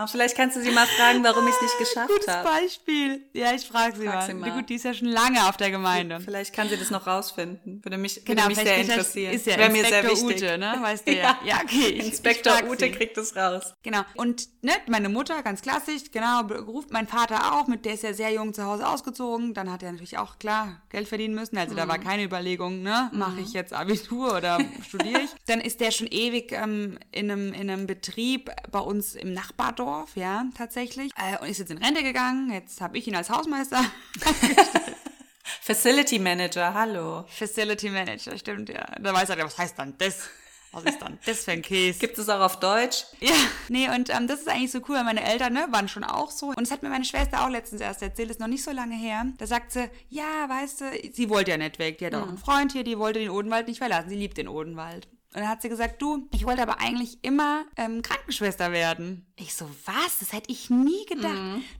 B: Aber vielleicht kannst du sie mal fragen, warum ich es nicht geschafft
A: Gutes
B: habe.
A: Beispiel. Ja, ich frage sie,
B: Frag
A: mal.
B: sie mal.
A: Gut, die ist ja schon lange auf der Gemeinde.
B: Vielleicht kann sie das noch rausfinden. Würde mich,
A: Genau,
B: würde mich sehr interessieren.
A: Ist ja
B: Wäre mir sehr wichtig.
A: Ute, ne? Weißt du ja. Ja, okay. ich- ich
B: Inspektor
A: frag
B: Ute
A: sie.
B: kriegt es raus.
A: Genau. Und ne, meine Mutter, ganz klassisch, genau, gerufen, mein Vater auch, mit der ist ja sehr jung zu Hause ausgezogen. Dann hat er natürlich auch klar Geld verdienen müssen. Also da war
B: Mhm.
A: keine Überlegung, ne, mache ich jetzt Abitur oder studiere ich. Dann ist der schon ewig ähm, in, einem, in einem Betrieb bei uns im Nachbardorf, ja, tatsächlich. Äh, und ist jetzt in Rente gegangen. Jetzt habe ich ihn als Hausmeister.
B: Facility Manager, hallo.
A: Facility Manager, stimmt, ja. Da weiß er, ja, was heißt dann das? Was ist dann das für ein Käse?
B: Gibt es auch auf Deutsch?
A: Ja, nee, und ähm, das ist eigentlich so cool, weil meine Eltern ne, waren schon auch so. Und das hat mir meine Schwester auch letztens erst erzählt, ist noch nicht so lange her. Da sagt sie, ja, weißt du, sie wollte ja nicht weg. Die hat auch einen Freund hier, die wollte den Odenwald nicht verlassen. Sie liebt den Odenwald. Und dann hat sie gesagt, du, ich wollte aber eigentlich immer ähm, Krankenschwester werden. Ich so, was? Das hätte ich nie gedacht.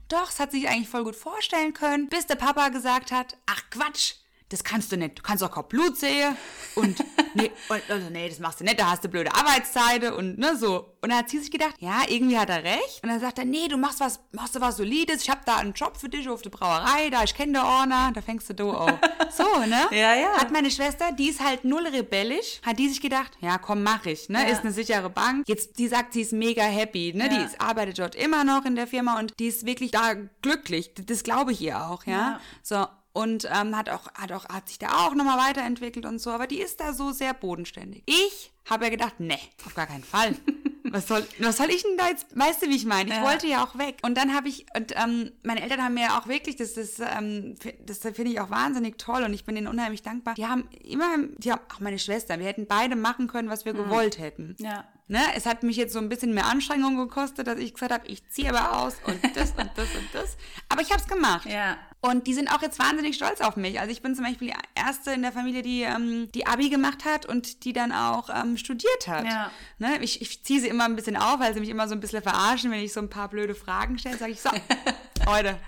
A: Doch, das hat sie sich eigentlich voll gut vorstellen können, bis der Papa gesagt hat, ach Quatsch, das kannst du nicht. Du kannst auch kein Blut sehen. Und nee, und, also, nee, das machst du nicht, da hast du blöde Arbeitszeiten und ne, so. Und dann hat sie sich gedacht, ja, irgendwie hat er recht. Und dann sagt er, nee, du machst was, machst du was Solides, ich hab da einen Job für dich auf der Brauerei, da, ich kenne der Orner, da fängst du du auch. So, ne?
B: Ja, ja.
A: Hat meine Schwester, die ist halt null rebellisch, hat die sich gedacht, ja, komm, mach ich, ne?
B: Ja.
A: Ist eine sichere Bank. Jetzt, die sagt, sie ist mega happy, ne?
B: Ja.
A: Die ist, arbeitet dort immer noch in der Firma und die ist wirklich da glücklich. Das glaube ich ihr auch, ja.
B: Ja.
A: So, und ähm, hat auch, hat auch, hat sich da auch nochmal weiterentwickelt und so, aber die ist da so sehr bodenständig. Ich habe ja gedacht, nee, auf gar keinen Fall. Was soll, was soll ich denn da jetzt, weißt du, wie ich meine? Ich
B: Ja.
A: wollte ja auch weg. Und dann habe ich, und ähm, meine Eltern haben mir auch wirklich, das, das, ähm, das finde ich auch wahnsinnig toll und ich bin ihnen unheimlich dankbar. Die haben immer, die haben, auch meine Schwester, wir hätten beide machen können, was wir gewollt hätten.
B: Ja.
A: Ne, es hat mich jetzt so ein bisschen mehr Anstrengung gekostet, dass ich gesagt habe, ich ziehe aber aus und das und das und das. Aber ich habe es gemacht.
B: Ja.
A: Und die sind auch jetzt wahnsinnig stolz auf mich. Also ich bin zum Beispiel die erste in der Familie, die ähm, die Abi gemacht hat und die dann auch ähm, studiert hat.
B: Ja.
A: Ne? Ich, ich ziehe sie immer ein bisschen auf, weil sie mich immer so ein bisschen verarschen, wenn ich so ein paar blöde Fragen stelle. Sage ich so, heute,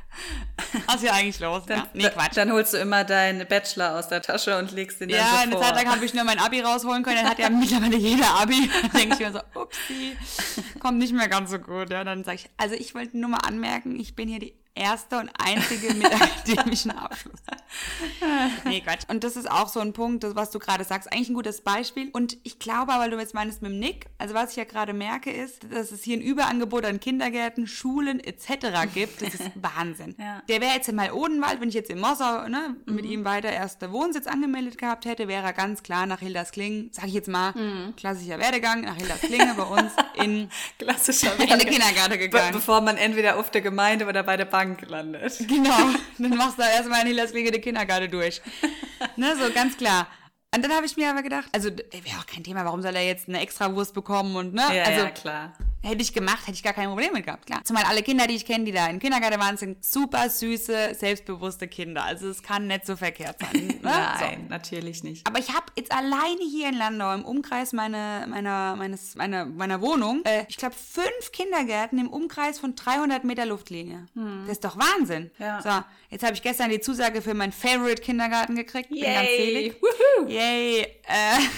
A: was ist hier eigentlich los? ja? Nee, Quatsch.
B: Dann holst du immer deinen Bachelor aus der Tasche und legst ihn dann
A: Ja,
B: so
A: eine
B: vor.
A: Zeit lang habe ich nur mein Abi rausholen können. Dann hat ja mittlerweile jeder Abi. Dann denke ich mir so, upsie, kommt nicht mehr ganz so gut. Ja, dann sage ich, also ich wollte nur mal anmerken, ich bin hier die erste und einzige mit akademischen Abschluss. nee, Quatsch. Und das ist auch so ein Punkt, das, was du gerade sagst, eigentlich ein gutes Beispiel. Und ich glaube, weil du jetzt meinst mit dem Nick, also was ich ja gerade merke, ist, dass es hier ein Überangebot an Kindergärten, Schulen etc. gibt. Das ist Wahnsinn.
B: Ja.
A: Der wäre jetzt in Odenwald, wenn ich jetzt in Mossau ne, mit ihm weiter erster Wohnsitz angemeldet gehabt hätte, wäre er ganz klar nach Hildersklingen, sag ich jetzt mal, klassischer Werdegang, nach Hildersklingen bei uns in,
B: Klassischer
A: in den. Kindergarten
B: Be
A: gegangen.
B: bevor man entweder auf der Gemeinde oder bei der Bank landet.
A: Genau, dann machst du erstmal in Hildersklingen den Kindergarten durch. ne, so ganz klar. Und dann habe ich mir aber gedacht, also wäre auch kein Thema, warum soll er jetzt eine extra Wurst bekommen und ne?
B: Ja,
A: also
B: ja, klar.
A: Hätte ich gemacht, hätte ich gar kein Problem mit gehabt, klar. Zumal alle Kinder, die ich kenne, die da im Kindergarten waren, sind super süße, selbstbewusste Kinder. Also es kann nicht so verkehrt sein. Ne?
B: Nein,
A: So.
B: natürlich nicht.
A: Aber ich habe jetzt alleine hier in Landau im Umkreis meine, meiner, meines, meiner, meiner Wohnung, äh, ich glaube, fünf Kindergärten im Umkreis von 300 Meter Luftlinie. Das ist doch Wahnsinn.
B: Hm. Ja.
A: So, jetzt habe ich gestern die Zusage für meinen Favorite Kindergarten gekriegt. Bin ganz
B: Yay.
A: selig.
B: Woohoo.
A: Yay. Äh,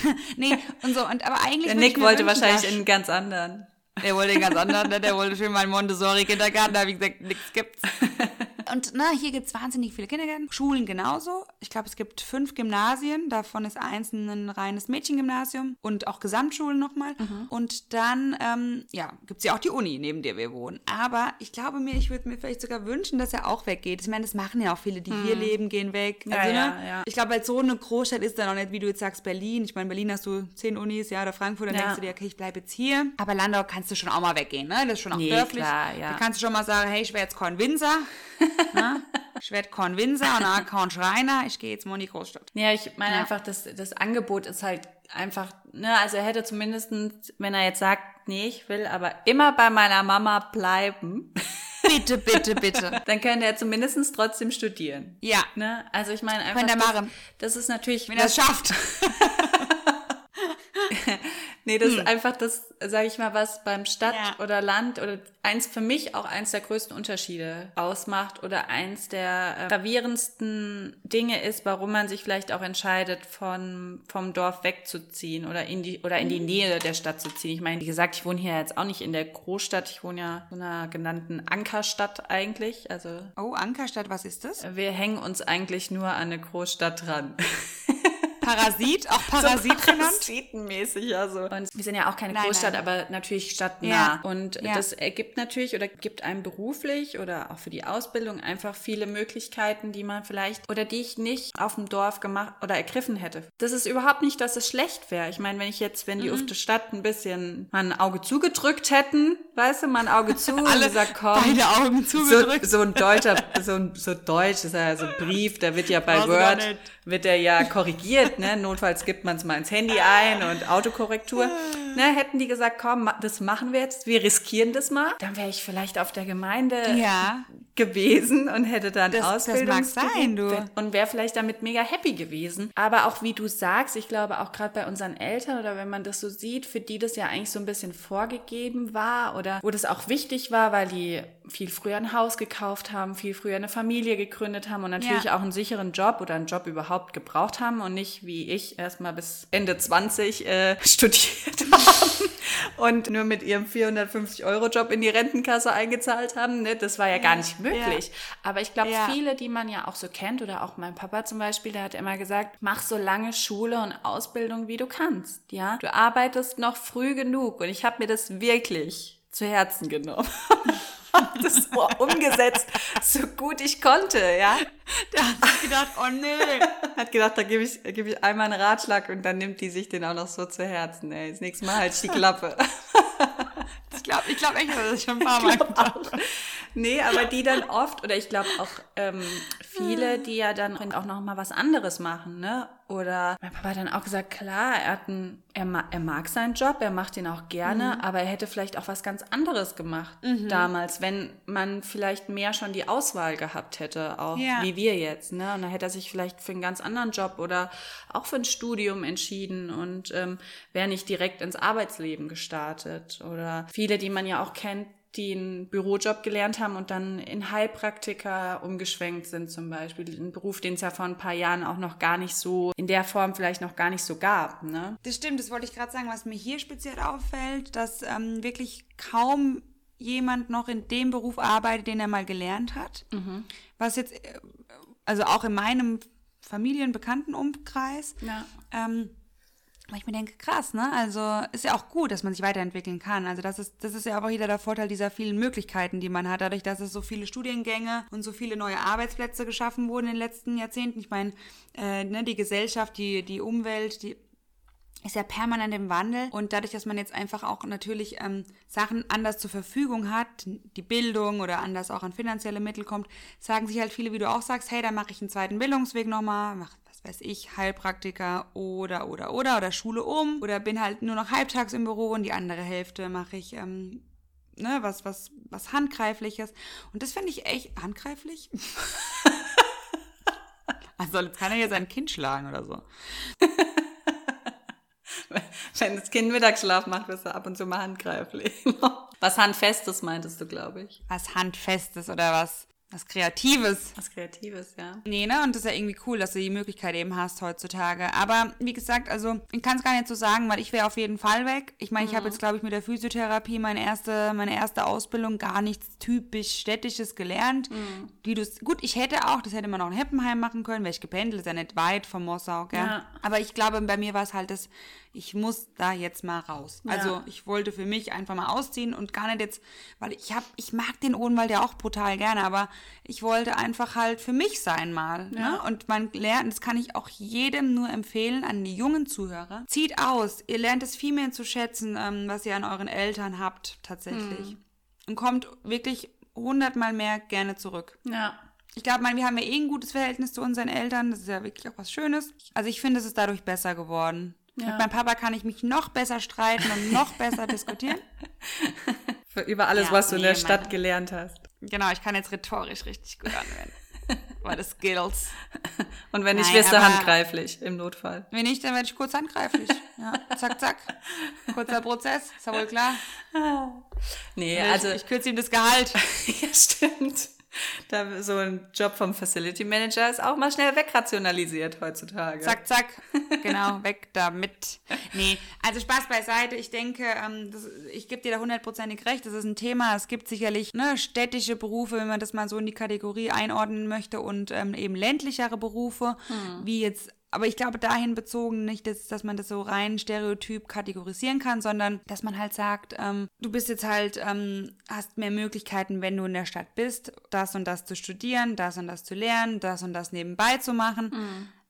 A: nee, und so. Und, aber eigentlich
B: Der Nick wollte wahrscheinlich
A: dass-
B: in einen ganz anderen.
A: Der wollte den ganz anderen, ne? der wollte schön mal einen Montessori-Kindergarten, da habe ich gesagt, nichts gibt's. Und na, hier gibt's wahnsinnig viele Kindergärten, Schulen genauso. Ich glaube, es gibt fünf Gymnasien, davon ist eins ein reines Mädchengymnasium und auch Gesamtschulen nochmal. Und dann, ähm, ja, gibt's ja auch die Uni, neben der wir wohnen. Aber ich glaube mir, ich würde mir vielleicht sogar wünschen, dass er auch weggeht. Ich meine, das machen ja auch viele, die hier leben, gehen weg.
B: Ja,
A: Also,
B: ja,
A: ne?
B: ja.
A: Ich glaube, weil so eine Großstadt ist dann auch nicht, wie du jetzt sagst, Berlin. Ich meine, Berlin hast du zehn Unis, ja, oder Frankfurt, dann
B: Ja.
A: denkst du dir, okay, ich bleibe jetzt hier. Aber Landau kannst du schon auch mal weggehen, ne? Das ist schon auch
B: Nee,
A: dörflich.
B: klar, ja.
A: Da kannst du schon mal sagen, hey, ich werde jetzt Korn Winzer. ne? Ich werde Korn Winzer und dann Korn Schreiner. Ich gehe jetzt mal in die Großstadt.
B: Ja, ich meine
A: Ja.
B: einfach, das, das Angebot ist halt einfach, ne, also er hätte zumindest, wenn er jetzt sagt, nee, ich will aber immer bei meiner Mama bleiben,
A: Bitte, bitte, bitte.
B: dann könnte er zumindest trotzdem studieren.
A: Ja,
B: Ne? Also ich meine einfach,
A: Könnte er
B: das, das ist natürlich,
A: wenn er es schafft.
B: Nee, das hm. ist einfach das, sage ich mal, was beim Stadt ja. oder Land oder eins für mich auch eins der größten Unterschiede ausmacht oder eins der äh, gravierendsten Dinge ist, warum man sich vielleicht auch entscheidet, von, vom Dorf wegzuziehen oder in die oder in die mhm. Nähe der Stadt zu ziehen. Ich meine, wie gesagt, ich wohne hier jetzt auch nicht in der Großstadt, ich wohne ja in einer genannten Ankerstadt eigentlich. Also
A: Oh, Ankerstadt, was ist das?
B: Wir hängen uns eigentlich nur an eine Großstadt dran.
A: Parasit, auch Parasit so genannt?
B: Parasitenmäßig, ja so. Und wir sind ja auch keine nein, Großstadt, nein. aber natürlich stadtnah. Ja. Und ja. das ergibt natürlich oder gibt einem beruflich oder auch für die Ausbildung einfach viele Möglichkeiten, die man vielleicht oder die ich nicht auf dem Dorf gemacht oder ergriffen hätte. Das ist überhaupt nicht, dass es schlecht wäre. Ich meine, wenn ich jetzt, wenn die mhm. auf der Stadt ein bisschen mal ein Auge zugedrückt hätten, weißt du, mal ein Auge zu
A: Alle
B: und gesagt, komm.
A: Beide Augen zugedrückt.
B: So, so ein deutscher, so ein so Deutsch, ist ja so ein Brief, der wird ja bei Word, wird der ja korrigiert ne? Notfalls gibt man es mal ins Handy ein und Autokorrektur. Ne, hätten die gesagt, komm, das machen wir jetzt, wir riskieren das mal, dann wäre ich vielleicht auf der Gemeinde ja. Gewesen und hätte dann das, Ausbildung.
A: Das mag sein, du.
B: Und wäre vielleicht damit mega happy gewesen. Aber auch wie du sagst, ich glaube auch gerade bei unseren Eltern oder wenn man das so sieht, für die das ja eigentlich so ein bisschen vorgegeben war oder wo das auch wichtig war, weil die viel früher ein Haus gekauft haben, viel früher eine Familie gegründet haben und natürlich ja. auch einen sicheren Job oder einen Job überhaupt gebraucht haben und nicht wie ich erstmal bis Ende 20 äh, studiert haben und nur mit ihrem 450-Euro-Job in die Rentenkasse eingezahlt haben. Ne? Das war ja gar nicht möglich. Ja. Aber ich glaube, ja. viele, die man ja auch so kennt oder auch mein Papa zum Beispiel, der hat immer gesagt, mach so lange Schule und Ausbildung, wie du kannst. Ja, du arbeitest noch früh genug und ich habe mir das wirklich zu Herzen genommen. das so umgesetzt, so gut ich konnte, ja.
A: Der hat sich gedacht, oh nee.
B: Hat gedacht, da gebe ich, gebe ich einmal einen Ratschlag und dann nimmt die sich den auch noch so zu Herzen, ey. Das nächste Mal halt die Klappe.
A: Ich glaube ich glaub echt, dass ich schon ein paar Mal gedacht.
B: Nee, aber die dann oft, oder ich glaube auch ähm, viele, die ja dann auch noch mal was anderes machen, ne? Oder mein Papa hat dann auch gesagt, klar, er, hat einen, er, er mag seinen Job, er macht ihn auch gerne, mhm. aber er hätte vielleicht auch was ganz anderes gemacht mhm. damals, wenn man vielleicht mehr schon die Auswahl gehabt hätte, auch ja. wie wir jetzt. Ne? Und dann hätte er sich vielleicht für einen ganz anderen Job oder auch für ein Studium entschieden und ähm, wäre nicht direkt ins Arbeitsleben gestartet. Oder viele, die man ja auch kennt, die einen Bürojob gelernt haben und dann in Heilpraktiker umgeschwenkt sind zum Beispiel. Ein Beruf, den es ja vor ein paar Jahren auch noch gar nicht so, in der Form vielleicht noch gar nicht so gab. Ne?
A: Das stimmt, das wollte ich gerade sagen. Was mir hier speziell auffällt, dass ähm, wirklich kaum jemand noch in dem Beruf arbeitet, den er mal gelernt hat. Mhm. Was jetzt, äh, also auch in meinem Familienbekanntenumkreis, ja. ähm, weil ich mir denke, krass, ne? Also ist ja auch gut, dass man sich weiterentwickeln kann. Also das ist, das ist ja auch wieder der Vorteil dieser vielen Möglichkeiten, die man hat, dadurch, dass es so viele Studiengänge und so viele neue Arbeitsplätze geschaffen wurden in den letzten Jahrzehnten. Ich meine, äh, ne, die Gesellschaft, die, die Umwelt, die ist ja permanent im Wandel und dadurch, dass man jetzt einfach auch natürlich ähm, Sachen anders zur Verfügung hat, die Bildung oder anders auch an finanzielle Mittel kommt, sagen sich halt viele, wie du auch sagst, hey, dann mache ich einen zweiten Bildungsweg nochmal, mach weiß ich, Heilpraktiker oder, oder, oder, oder Schule um oder bin halt nur noch halbtags im Büro und die andere Hälfte mache ich, ähm, ne, was, was, was Handgreifliches. Und das finde ich echt handgreiflich. also jetzt kann er ja sein Kind schlagen oder so.
B: Wenn das Kind Mittagsschlaf macht, wirst du ab und zu mal handgreiflich. Was Handfestes meintest du, glaube ich.
A: Was Handfestes oder was was Kreatives.
B: Was Kreatives, ja.
A: Nee, ne? Und das ist ja irgendwie cool, dass du die Möglichkeit eben hast heutzutage. Aber wie gesagt, also ich kann es gar nicht so sagen, weil ich wäre auf jeden Fall weg. Ich meine, mhm. ich habe jetzt, glaube ich, mit der Physiotherapie meine erste, meine erste Ausbildung gar nichts typisch Städtisches gelernt. Mhm. Die du, gut, ich hätte auch, das hätte man auch in Heppenheim machen können, wäre ich gependelt, ist ja nicht weit vom Mossau, gell? Ja. Aber ich glaube, bei mir war es halt das, ich muss da jetzt mal raus. Ja. Also ich wollte für mich einfach mal ausziehen und gar nicht jetzt, weil ich habe, ich mag den Odenwald ja auch brutal gerne, aber ich wollte einfach halt für mich sein mal. Ne? Ja. Ne? Und man lernt, das kann ich auch jedem nur empfehlen, an die jungen Zuhörer. Zieht aus, ihr lernt es viel mehr zu schätzen, ähm, was ihr an euren Eltern habt tatsächlich. Hm. Und kommt wirklich hundertmal mehr gerne zurück.
B: Ja.
A: Ich glaube, wir haben ja eh ein gutes Verhältnis zu unseren Eltern. Das ist ja wirklich auch was Schönes. Also ich finde, es ist dadurch besser geworden. Ja. Mit meinem Papa kann ich mich noch besser streiten und noch besser diskutieren.
B: Für über alles, ja, was du nee, in der Stadt meine. gelernt hast.
A: Genau, ich kann jetzt rhetorisch richtig gut anwenden. Meine Skills.
B: Und wenn nicht,
A: Nein,
B: wirst du handgreiflich im Notfall.
A: Wenn nicht, dann werde ich kurz handgreiflich. Ja, zack, zack. Kurzer Prozess, ist ja wohl klar.
B: Nee,
A: Also
B: also
A: ich kürze ihm das Gehalt.
B: ja, stimmt. Da, so ein Job vom Facility Manager ist auch mal schnell wegrationalisiert heutzutage.
A: Zack, zack. Genau, weg damit. Nee, also Spaß beiseite. Ich denke, ähm, das, ich gebe dir da hundertprozentig recht. Das ist ein Thema. Es gibt sicherlich ne, städtische Berufe, wenn man das mal so in die Kategorie einordnen möchte, und ähm, eben ländlichere Berufe, wie jetzt. Aber ich glaube, dahin bezogen nicht, dass, dass man das so rein stereotyp kategorisieren kann, sondern dass man halt sagt, ähm, du bist jetzt halt, ähm, hast mehr Möglichkeiten, wenn du in der Stadt bist, das und das zu studieren, das und das zu lernen, das und das nebenbei zu machen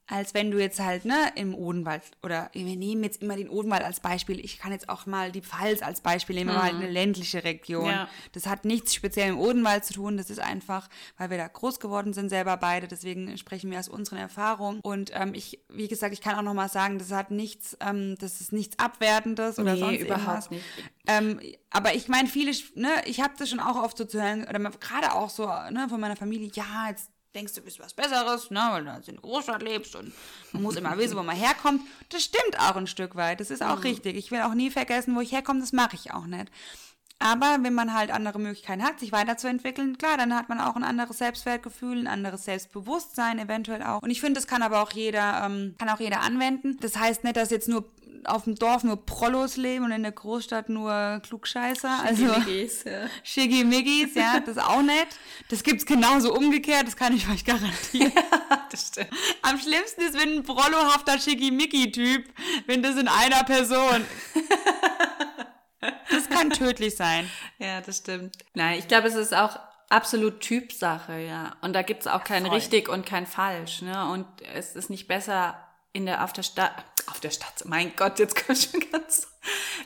A: als wenn du jetzt halt, ne, im Odenwald oder wir nehmen jetzt immer den Odenwald als Beispiel. Ich kann jetzt auch mal die Pfalz als Beispiel nehmen, halt eine ländliche Region.
B: Ja.
A: Das hat nichts speziell im Odenwald zu tun. Das ist einfach, weil wir da groß geworden sind selber beide. Deswegen sprechen wir aus unseren Erfahrungen. Und ähm, ich, wie gesagt, ich kann auch noch mal sagen, das hat nichts, ähm, das ist nichts Abwertendes oder
B: Nee,
A: sonst
B: überhaupt
A: irgendwas.
B: nicht.
A: Ähm, aber ich meine, viele, ne, ich habe das schon auch oft so zu hören, oder gerade auch so ne, von meiner Familie, ja, jetzt denkst du, bist was Besseres, ne, weil du in der Großstadt lebst und man muss immer wissen, wo man herkommt. Das stimmt auch ein Stück weit, das ist auch richtig. Ich will auch nie vergessen, wo ich herkomme, das mache ich auch nicht. Aber wenn man halt andere Möglichkeiten hat, sich weiterzuentwickeln, klar, dann hat man auch ein anderes Selbstwertgefühl, ein anderes Selbstbewusstsein eventuell auch. Und ich finde, das kann aber auch jeder, ähm, kann auch jeder anwenden. Das heißt nicht, dass jetzt nur auf dem Dorf nur Prollos leben und in der Großstadt nur Klugscheißer. Also
B: Schickimickis, ja.
A: Schickimickis, ja, das auch nicht. Das gibt's genauso umgekehrt, das kann ich euch garantieren.
B: das stimmt.
A: Am schlimmsten ist, wenn ein prollohafter Schickimicki-Typ, wenn das in einer Person. Das kann tödlich sein.
B: Ja, das stimmt. Nein, ich glaube, es ist auch absolut Typsache, ja. Und da gibt es auch kein
A: voll.
B: richtig und kein falsch, ne? Und es ist nicht besser in der auf der Stadt auf der Stadt. Mein Gott, jetzt kommt schon ganz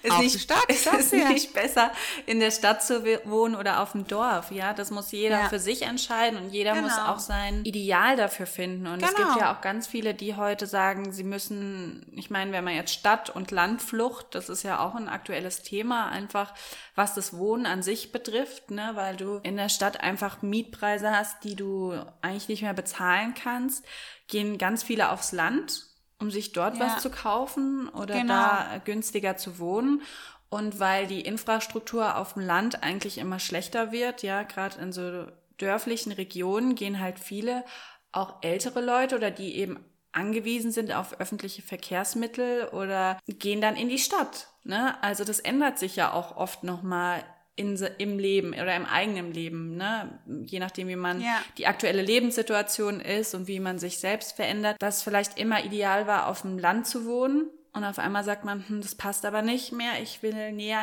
B: ist
A: Auf
B: nicht,
A: die Stadt, sag's
B: ist
A: dir.
B: nicht besser in der Stadt zu wohnen oder auf dem Dorf, ja, das muss jeder
A: Ja.
B: für sich entscheiden und jeder muss
A: Genau.
B: auch sein Ideal dafür finden und es gibt
A: Genau.
B: ja auch ganz viele, die heute sagen, sie müssen, ich meine, wenn man jetzt Stadt- und Landflucht, das ist ja auch ein aktuelles Thema, einfach was das Wohnen an sich betrifft, ne, weil du in der Stadt einfach Mietpreise hast, die du eigentlich nicht mehr bezahlen kannst, gehen ganz viele aufs Land, um sich dort
A: Ja.
B: was zu kaufen oder
A: Genau.
B: da günstiger zu wohnen. Und weil die Infrastruktur auf dem Land eigentlich immer schlechter wird, ja, gerade in so dörflichen Regionen gehen halt viele, auch ältere Leute oder die eben angewiesen sind auf öffentliche Verkehrsmittel oder gehen dann in die Stadt. Ne? Also das ändert sich ja auch oft nochmal in, im Leben oder im eigenen Leben, ne? je nachdem, wie man
A: Ja.
B: die aktuelle Lebenssituation ist und wie man sich selbst verändert, dass vielleicht immer ideal war, auf dem Land zu wohnen und auf einmal sagt man, hm, das passt aber nicht mehr, ich will näher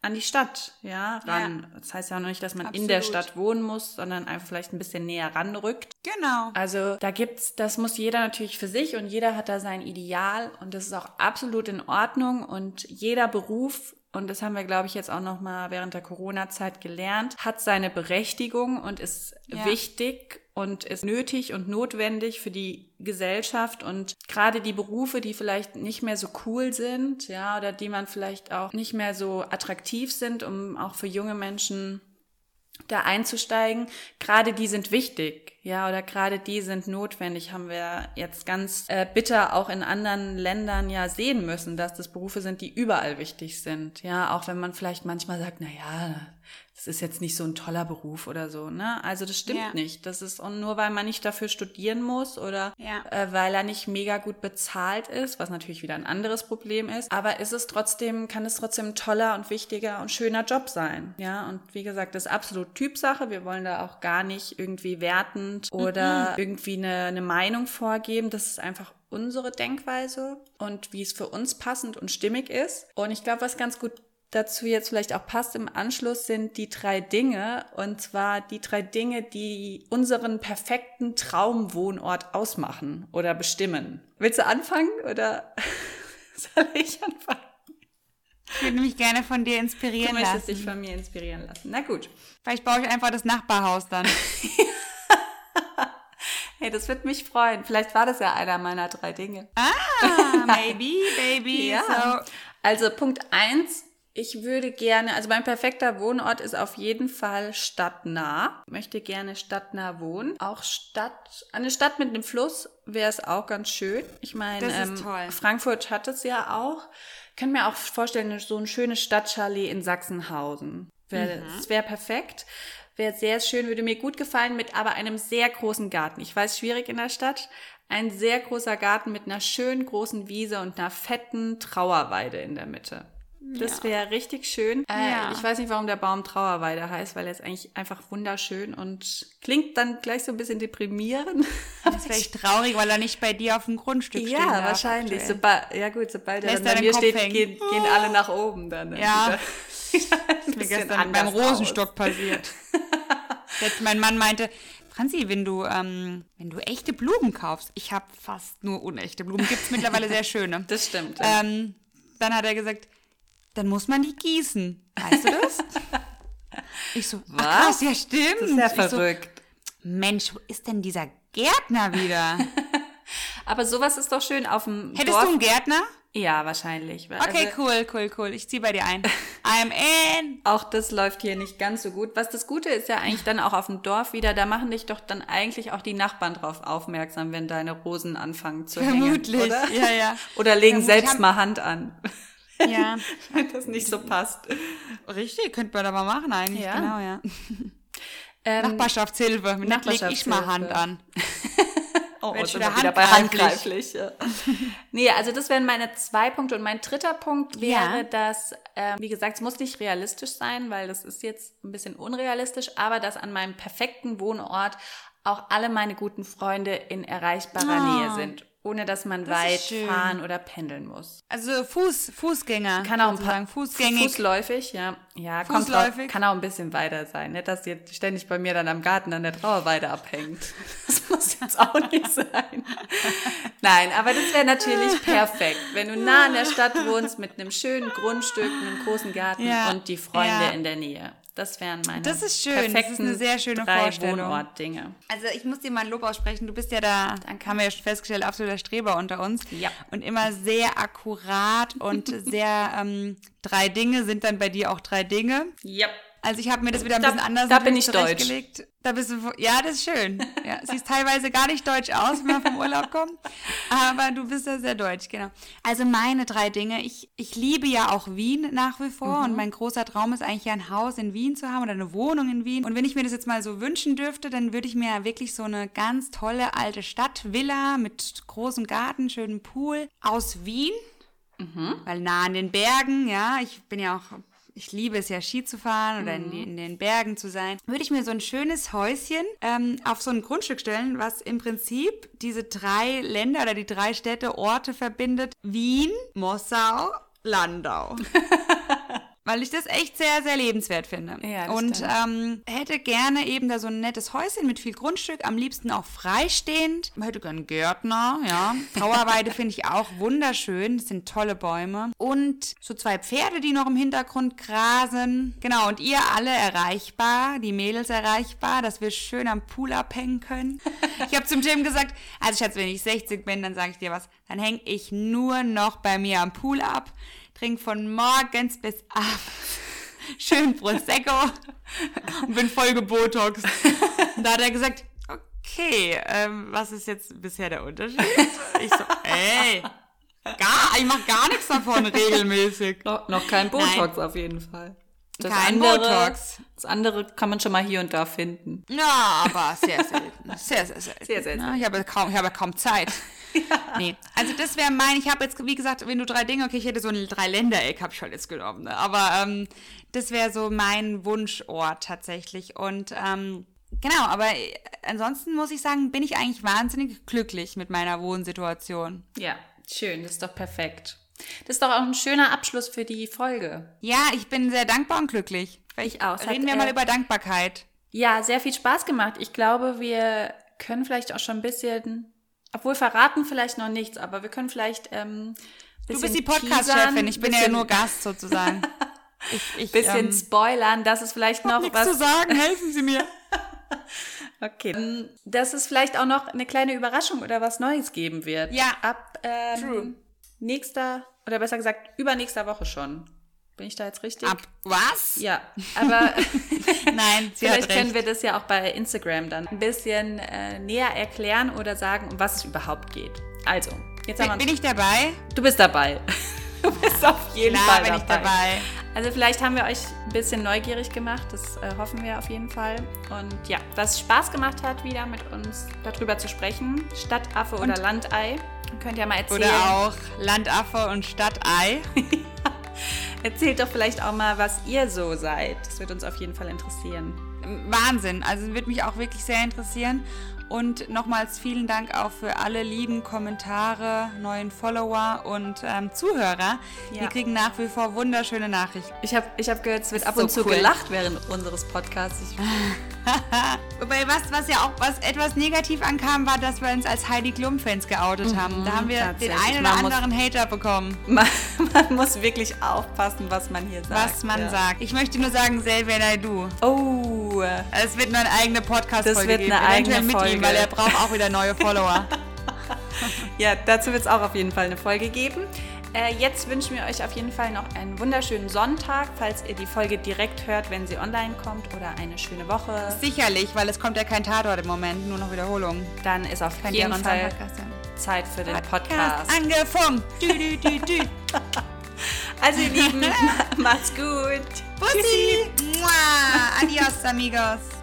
B: an die Stadt, ja, ran. Das heißt ja auch noch nicht, dass man in der
A: Absolut.
B: Stadt wohnen muss, sondern einfach vielleicht ein bisschen näher ranrückt.
A: Genau.
B: Also da gibt's, das muss jeder natürlich für sich und jeder hat da sein Ideal und das ist auch absolut in Ordnung und jeder Beruf und das haben wir, glaube ich, jetzt auch noch mal während der Corona-Zeit gelernt, hat seine Berechtigung und ist
A: Ja.
B: wichtig und ist nötig und notwendig für die Gesellschaft und gerade die Berufe, die vielleicht nicht mehr so cool sind, ja, oder die man vielleicht auch nicht mehr so attraktiv sind, um auch für junge Menschen da einzusteigen, gerade die sind wichtig, ja, oder gerade die sind notwendig, haben wir jetzt ganz äh, bitter auch in anderen Ländern ja sehen müssen, dass das Berufe sind, die überall wichtig sind, ja, auch wenn man vielleicht manchmal sagt, na ja, das ist jetzt nicht so ein toller Beruf oder so, ne? Also das stimmt
A: Ja.
B: nicht. Das ist und nur weil man nicht dafür studieren muss oder
A: Ja.
B: äh, weil er nicht mega gut bezahlt ist, was natürlich wieder ein anderes Problem ist, aber ist es trotzdem, kann es trotzdem ein toller und wichtiger und schöner Job sein. Ja, und wie gesagt, das ist absolut Typsache. Wir wollen da auch gar nicht irgendwie wertend oder irgendwie eine, eine Meinung vorgeben. Das ist einfach unsere Denkweise und wie es für uns passend und stimmig ist. Und ich glaube, was ganz gut dazu jetzt vielleicht auch passt im Anschluss sind die drei Dinge und zwar die drei Dinge, die unseren perfekten Traumwohnort ausmachen oder bestimmen. Willst du anfangen oder soll ich anfangen?
A: Ich würde mich gerne von dir
B: Du
A: inspirieren
B: möchtest dich
A: lassen.
B: von mir inspirieren lassen. Na gut.
A: Vielleicht baue ich einfach das Nachbarhaus dann.
B: Hey, das wird mich freuen. Vielleicht war das ja einer meiner drei Dinge.
A: Ah, maybe, baby.
B: Ja.
A: So,
B: Also Punkt eins Ich würde gerne, also mein perfekter Wohnort ist auf jeden Fall stadtnah. Ich möchte gerne stadtnah wohnen. Auch Stadt, eine Stadt mit einem Fluss wäre es auch ganz schön. Ich meine, ähm, Frankfurt hat es ja auch. Ich kann mir auch vorstellen, so ein schönes Stadtchalet in Sachsenhausen. Wär, mhm. Das wäre perfekt. Wäre sehr schön, würde mir gut gefallen, mit aber einem sehr großen Garten. Ich weiß, schwierig in der Stadt. Ein sehr großer Garten mit einer schönen großen Wiese und einer fetten Trauerweide in der Mitte. Das wäre richtig schön. Äh, ja. Ich weiß nicht, warum der Baum Trauerweide heißt, weil er ist eigentlich einfach wunderschön und klingt dann gleich so ein bisschen deprimierend.
A: Das ist vielleicht traurig, weil er nicht bei dir auf dem Grundstück steht.
B: Ja, wahrscheinlich. Sobald, ja gut, sobald er dann bei mir steht, gehen, gehen, alle nach oben dann.
A: Ja, das ist mir gestern beim Rosenstock aus. passiert. mein Mann meinte, Franzi, wenn du, ähm, wenn du echte Blumen kaufst, ich habe fast nur unechte Blumen, gibt es mittlerweile sehr schöne.
B: Das stimmt.
A: Ja. Ähm, dann hat er gesagt, dann muss man die gießen. Weißt du das? ich so, was? Ach, krass, ja stimmt. Das
B: ist ja verrückt.
A: So, Mensch, wo ist denn dieser Gärtner wieder?
B: Aber sowas ist doch schön auf dem
A: Hättest
B: Dorf.
A: du einen Gärtner?
B: Ja, wahrscheinlich.
A: Okay, also, cool, cool, cool. Ich ziehe bei dir ein. I'm in.
B: Auch das läuft hier nicht ganz so gut. Was das Gute ist ja eigentlich dann auch auf dem Dorf wieder, da machen dich doch dann eigentlich auch die Nachbarn drauf aufmerksam, wenn deine Rosen anfangen zu
A: Vermutlich.
B: hängen. Vermutlich,
A: ja, ja.
B: Oder legen Vermutlich selbst mal Hand an.
A: Ja.
B: Wenn das nicht so passt.
A: Richtig, könnte man aber machen eigentlich, ja. genau, ja. Ähm, Nachbarschaftshilfe, mit Nachbarschaftshilfe. ich mal Hand an.
B: oh, sind wir wieder bei handgreiflich. Ja. nee, also das wären meine zwei Punkte. Und mein dritter Punkt wäre, ja. dass, ähm, wie gesagt, es muss nicht realistisch sein, weil das ist jetzt ein bisschen unrealistisch, aber dass an meinem perfekten Wohnort auch alle meine guten Freunde in erreichbarer oh. Nähe sind ohne dass man das weit fahren oder pendeln muss.
A: Also Fuß, Fußgänger.
B: Kann auch ein paar Fußgängig. Fußläufig, ja. Ja, Fußläufig. Kommt kann auch ein bisschen weiter sein. Nicht, dass jetzt ständig bei mir dann am Garten an der Trauerweide abhängt. Das muss jetzt auch nicht sein. Nein, aber das wäre natürlich perfekt, wenn du nah an der Stadt wohnst mit einem schönen Grundstück, einem großen Garten ja. und die Freunde ja. in der Nähe. Das wären meine
A: Das ist schön. Das ist eine sehr schöne
B: drei
A: Vorstellung.
B: Wohnortdinge.
A: Also ich muss dir mal ein Lob aussprechen. Du bist ja da, Danke. haben wir ja schon festgestellt, absoluter Streber unter uns.
B: Ja.
A: Und immer sehr akkurat und sehr ähm, drei Dinge sind dann bei dir auch drei Dinge.
B: Ja.
A: Also ich habe mir das wieder ein
B: da,
A: bisschen anders
B: da bin ich deutsch.
A: Da bist du, ja, das ist schön. Ja, siehst teilweise gar nicht deutsch aus, wenn man vom Urlaub kommt. Aber du bist ja sehr deutsch, genau. Also meine drei Dinge. Ich, ich liebe ja auch Wien nach wie vor. Mhm. Und mein großer Traum ist eigentlich ja ein Haus in Wien zu haben oder eine Wohnung in Wien. Und wenn ich mir das jetzt mal so wünschen dürfte, dann würde ich mir wirklich so eine ganz tolle alte Stadtvilla mit großem Garten, schönem Pool aus Wien. Mhm. Weil nah an den Bergen, ja, ich bin ja auch ich liebe es ja, Ski zu fahren oder mhm. in, in, den Bergen zu sein, würde ich mir so ein schönes Häuschen ähm, auf so ein Grundstück stellen, was im Prinzip diese drei Länder oder die drei Städte, Orte verbindet. Wien, Mossau, Landau. weil ich das echt sehr, sehr lebenswert finde.
B: Ja,
A: und ähm, hätte gerne eben da so ein nettes Häuschen mit viel Grundstück, am liebsten auch freistehend. Hätte gern Gärtner, ja. Trauerweide finde ich auch wunderschön. Das sind tolle Bäume. Und so zwei Pferde, die noch im Hintergrund grasen. Genau, und ihr alle erreichbar, die Mädels erreichbar, dass wir schön am Pool abhängen können. Ich habe zum Tim gesagt, also Schatz, wenn ich 60 bin, dann sage ich dir was, dann hänge ich nur noch bei mir am Pool ab trinke von morgens bis abends schön Prosecco und bin voll gebotox. Und da hat er gesagt, okay, ähm, was ist jetzt bisher der Unterschied? Ich so, ey, gar, ich mach gar nichts davon regelmäßig.
B: Noch, noch kein Botox Nein. auf jeden Fall.
A: Das Kein andere, Botox.
B: Das andere kann man schon mal hier und da finden.
A: Ja, aber sehr selten. Sehr, sehr selten. Sehr, sehr selten. Ich habe kaum, ich habe kaum Zeit. Ja. Nee, also das wäre mein, ich habe jetzt, wie gesagt, wenn du drei Dinge, okay, ich hätte so ein Drei-Länder-Eck, habe ich schon jetzt genommen, ne? aber ähm, das wäre so mein Wunschort tatsächlich und ähm, genau, aber äh, ansonsten muss ich sagen, bin ich eigentlich wahnsinnig glücklich mit meiner Wohnsituation.
B: Ja, schön, das ist doch perfekt. Das ist doch auch ein schöner Abschluss für die Folge.
A: Ja, ich bin sehr dankbar und glücklich.
B: Ich auch.
A: Reden wir mal über Dankbarkeit.
B: Ja, sehr viel Spaß gemacht. Ich glaube, wir können vielleicht auch schon ein bisschen obwohl verraten vielleicht noch nichts, aber wir können vielleicht. Ähm,
A: du bist die Podcast-Chefin, ich bin ja nur Gast sozusagen.
B: ich, ich, bisschen ähm, spoilern, dass es vielleicht noch
A: was. zu sagen, helfen Sie mir.
B: okay. Ähm, dass es vielleicht auch noch eine kleine Überraschung oder was Neues geben wird.
A: Ja.
B: Ab ähm, True. nächster, oder besser gesagt, übernächster Woche schon. Bin ich da jetzt richtig?
A: Ab was?
B: Ja, aber
A: Nein,
B: vielleicht können wir das ja auch bei Instagram dann ein bisschen äh, näher erklären oder sagen, um was es überhaupt geht. Also, jetzt haben wir
A: Bin, ich dabei?
B: Du bist dabei. Du bist auf jeden
A: Klar
B: Fall
A: bin ich dabei.
B: Also vielleicht haben wir euch ein bisschen neugierig gemacht, das äh, hoffen wir auf jeden Fall. Und ja, was Spaß gemacht hat, wieder mit uns darüber zu sprechen, Stadtaffe oder Landei, könnt ihr mal erzählen.
A: Oder auch Landaffe und Stadtei.
B: Erzählt doch vielleicht auch mal, was ihr so seid. Das wird uns auf jeden Fall interessieren.
A: Wahnsinn. Also würde mich auch wirklich sehr interessieren. Und nochmals vielen Dank auch für alle lieben Kommentare, neuen Follower und ähm, Zuhörer.
B: Ja.
A: Wir kriegen nach wie vor wunderschöne Nachrichten.
B: Ich habe ich hab gehört, es wird ab
A: ist
B: und
A: so
B: zu
A: cool.
B: gelacht während unseres Podcasts.
A: Wobei was, was ja auch was etwas negativ ankam, war, dass wir uns als Heidi Klum-Fans geoutet haben. Da haben wir den einen oder
B: Man muss-
A: anderen Hater bekommen,
B: man, man muss wirklich aufpassen, was man hier sagt.
A: was man
B: ja.
A: sagt. Ich möchte nur sagen, Selber du.
B: Oh,
A: Es wird nur eine eigene Podcast-Folge
B: Das wird
A: geben.
B: eine
A: Eventuell
B: eigene
A: ihm,
B: Folge.
A: weil er braucht auch wieder neue Follower.
B: Ja, dazu wird es auch auf jeden Fall eine Folge geben. Äh, jetzt wünschen wir euch auf jeden Fall noch einen wunderschönen Sonntag, falls ihr die Folge direkt hört, wenn sie online kommt, oder eine schöne Woche.
A: Sicherlich, weil es kommt ja kein Tatort im Moment, nur noch Wiederholung.
B: Dann ist auf
A: Könnt
B: jeden Fall. Zeit für den
A: Podcast
B: Podcast.
A: angefunkt. Dü, dü, dü.
B: Also ihr Lieben, macht's gut.
A: Bussi. Mua. Adios, amigos.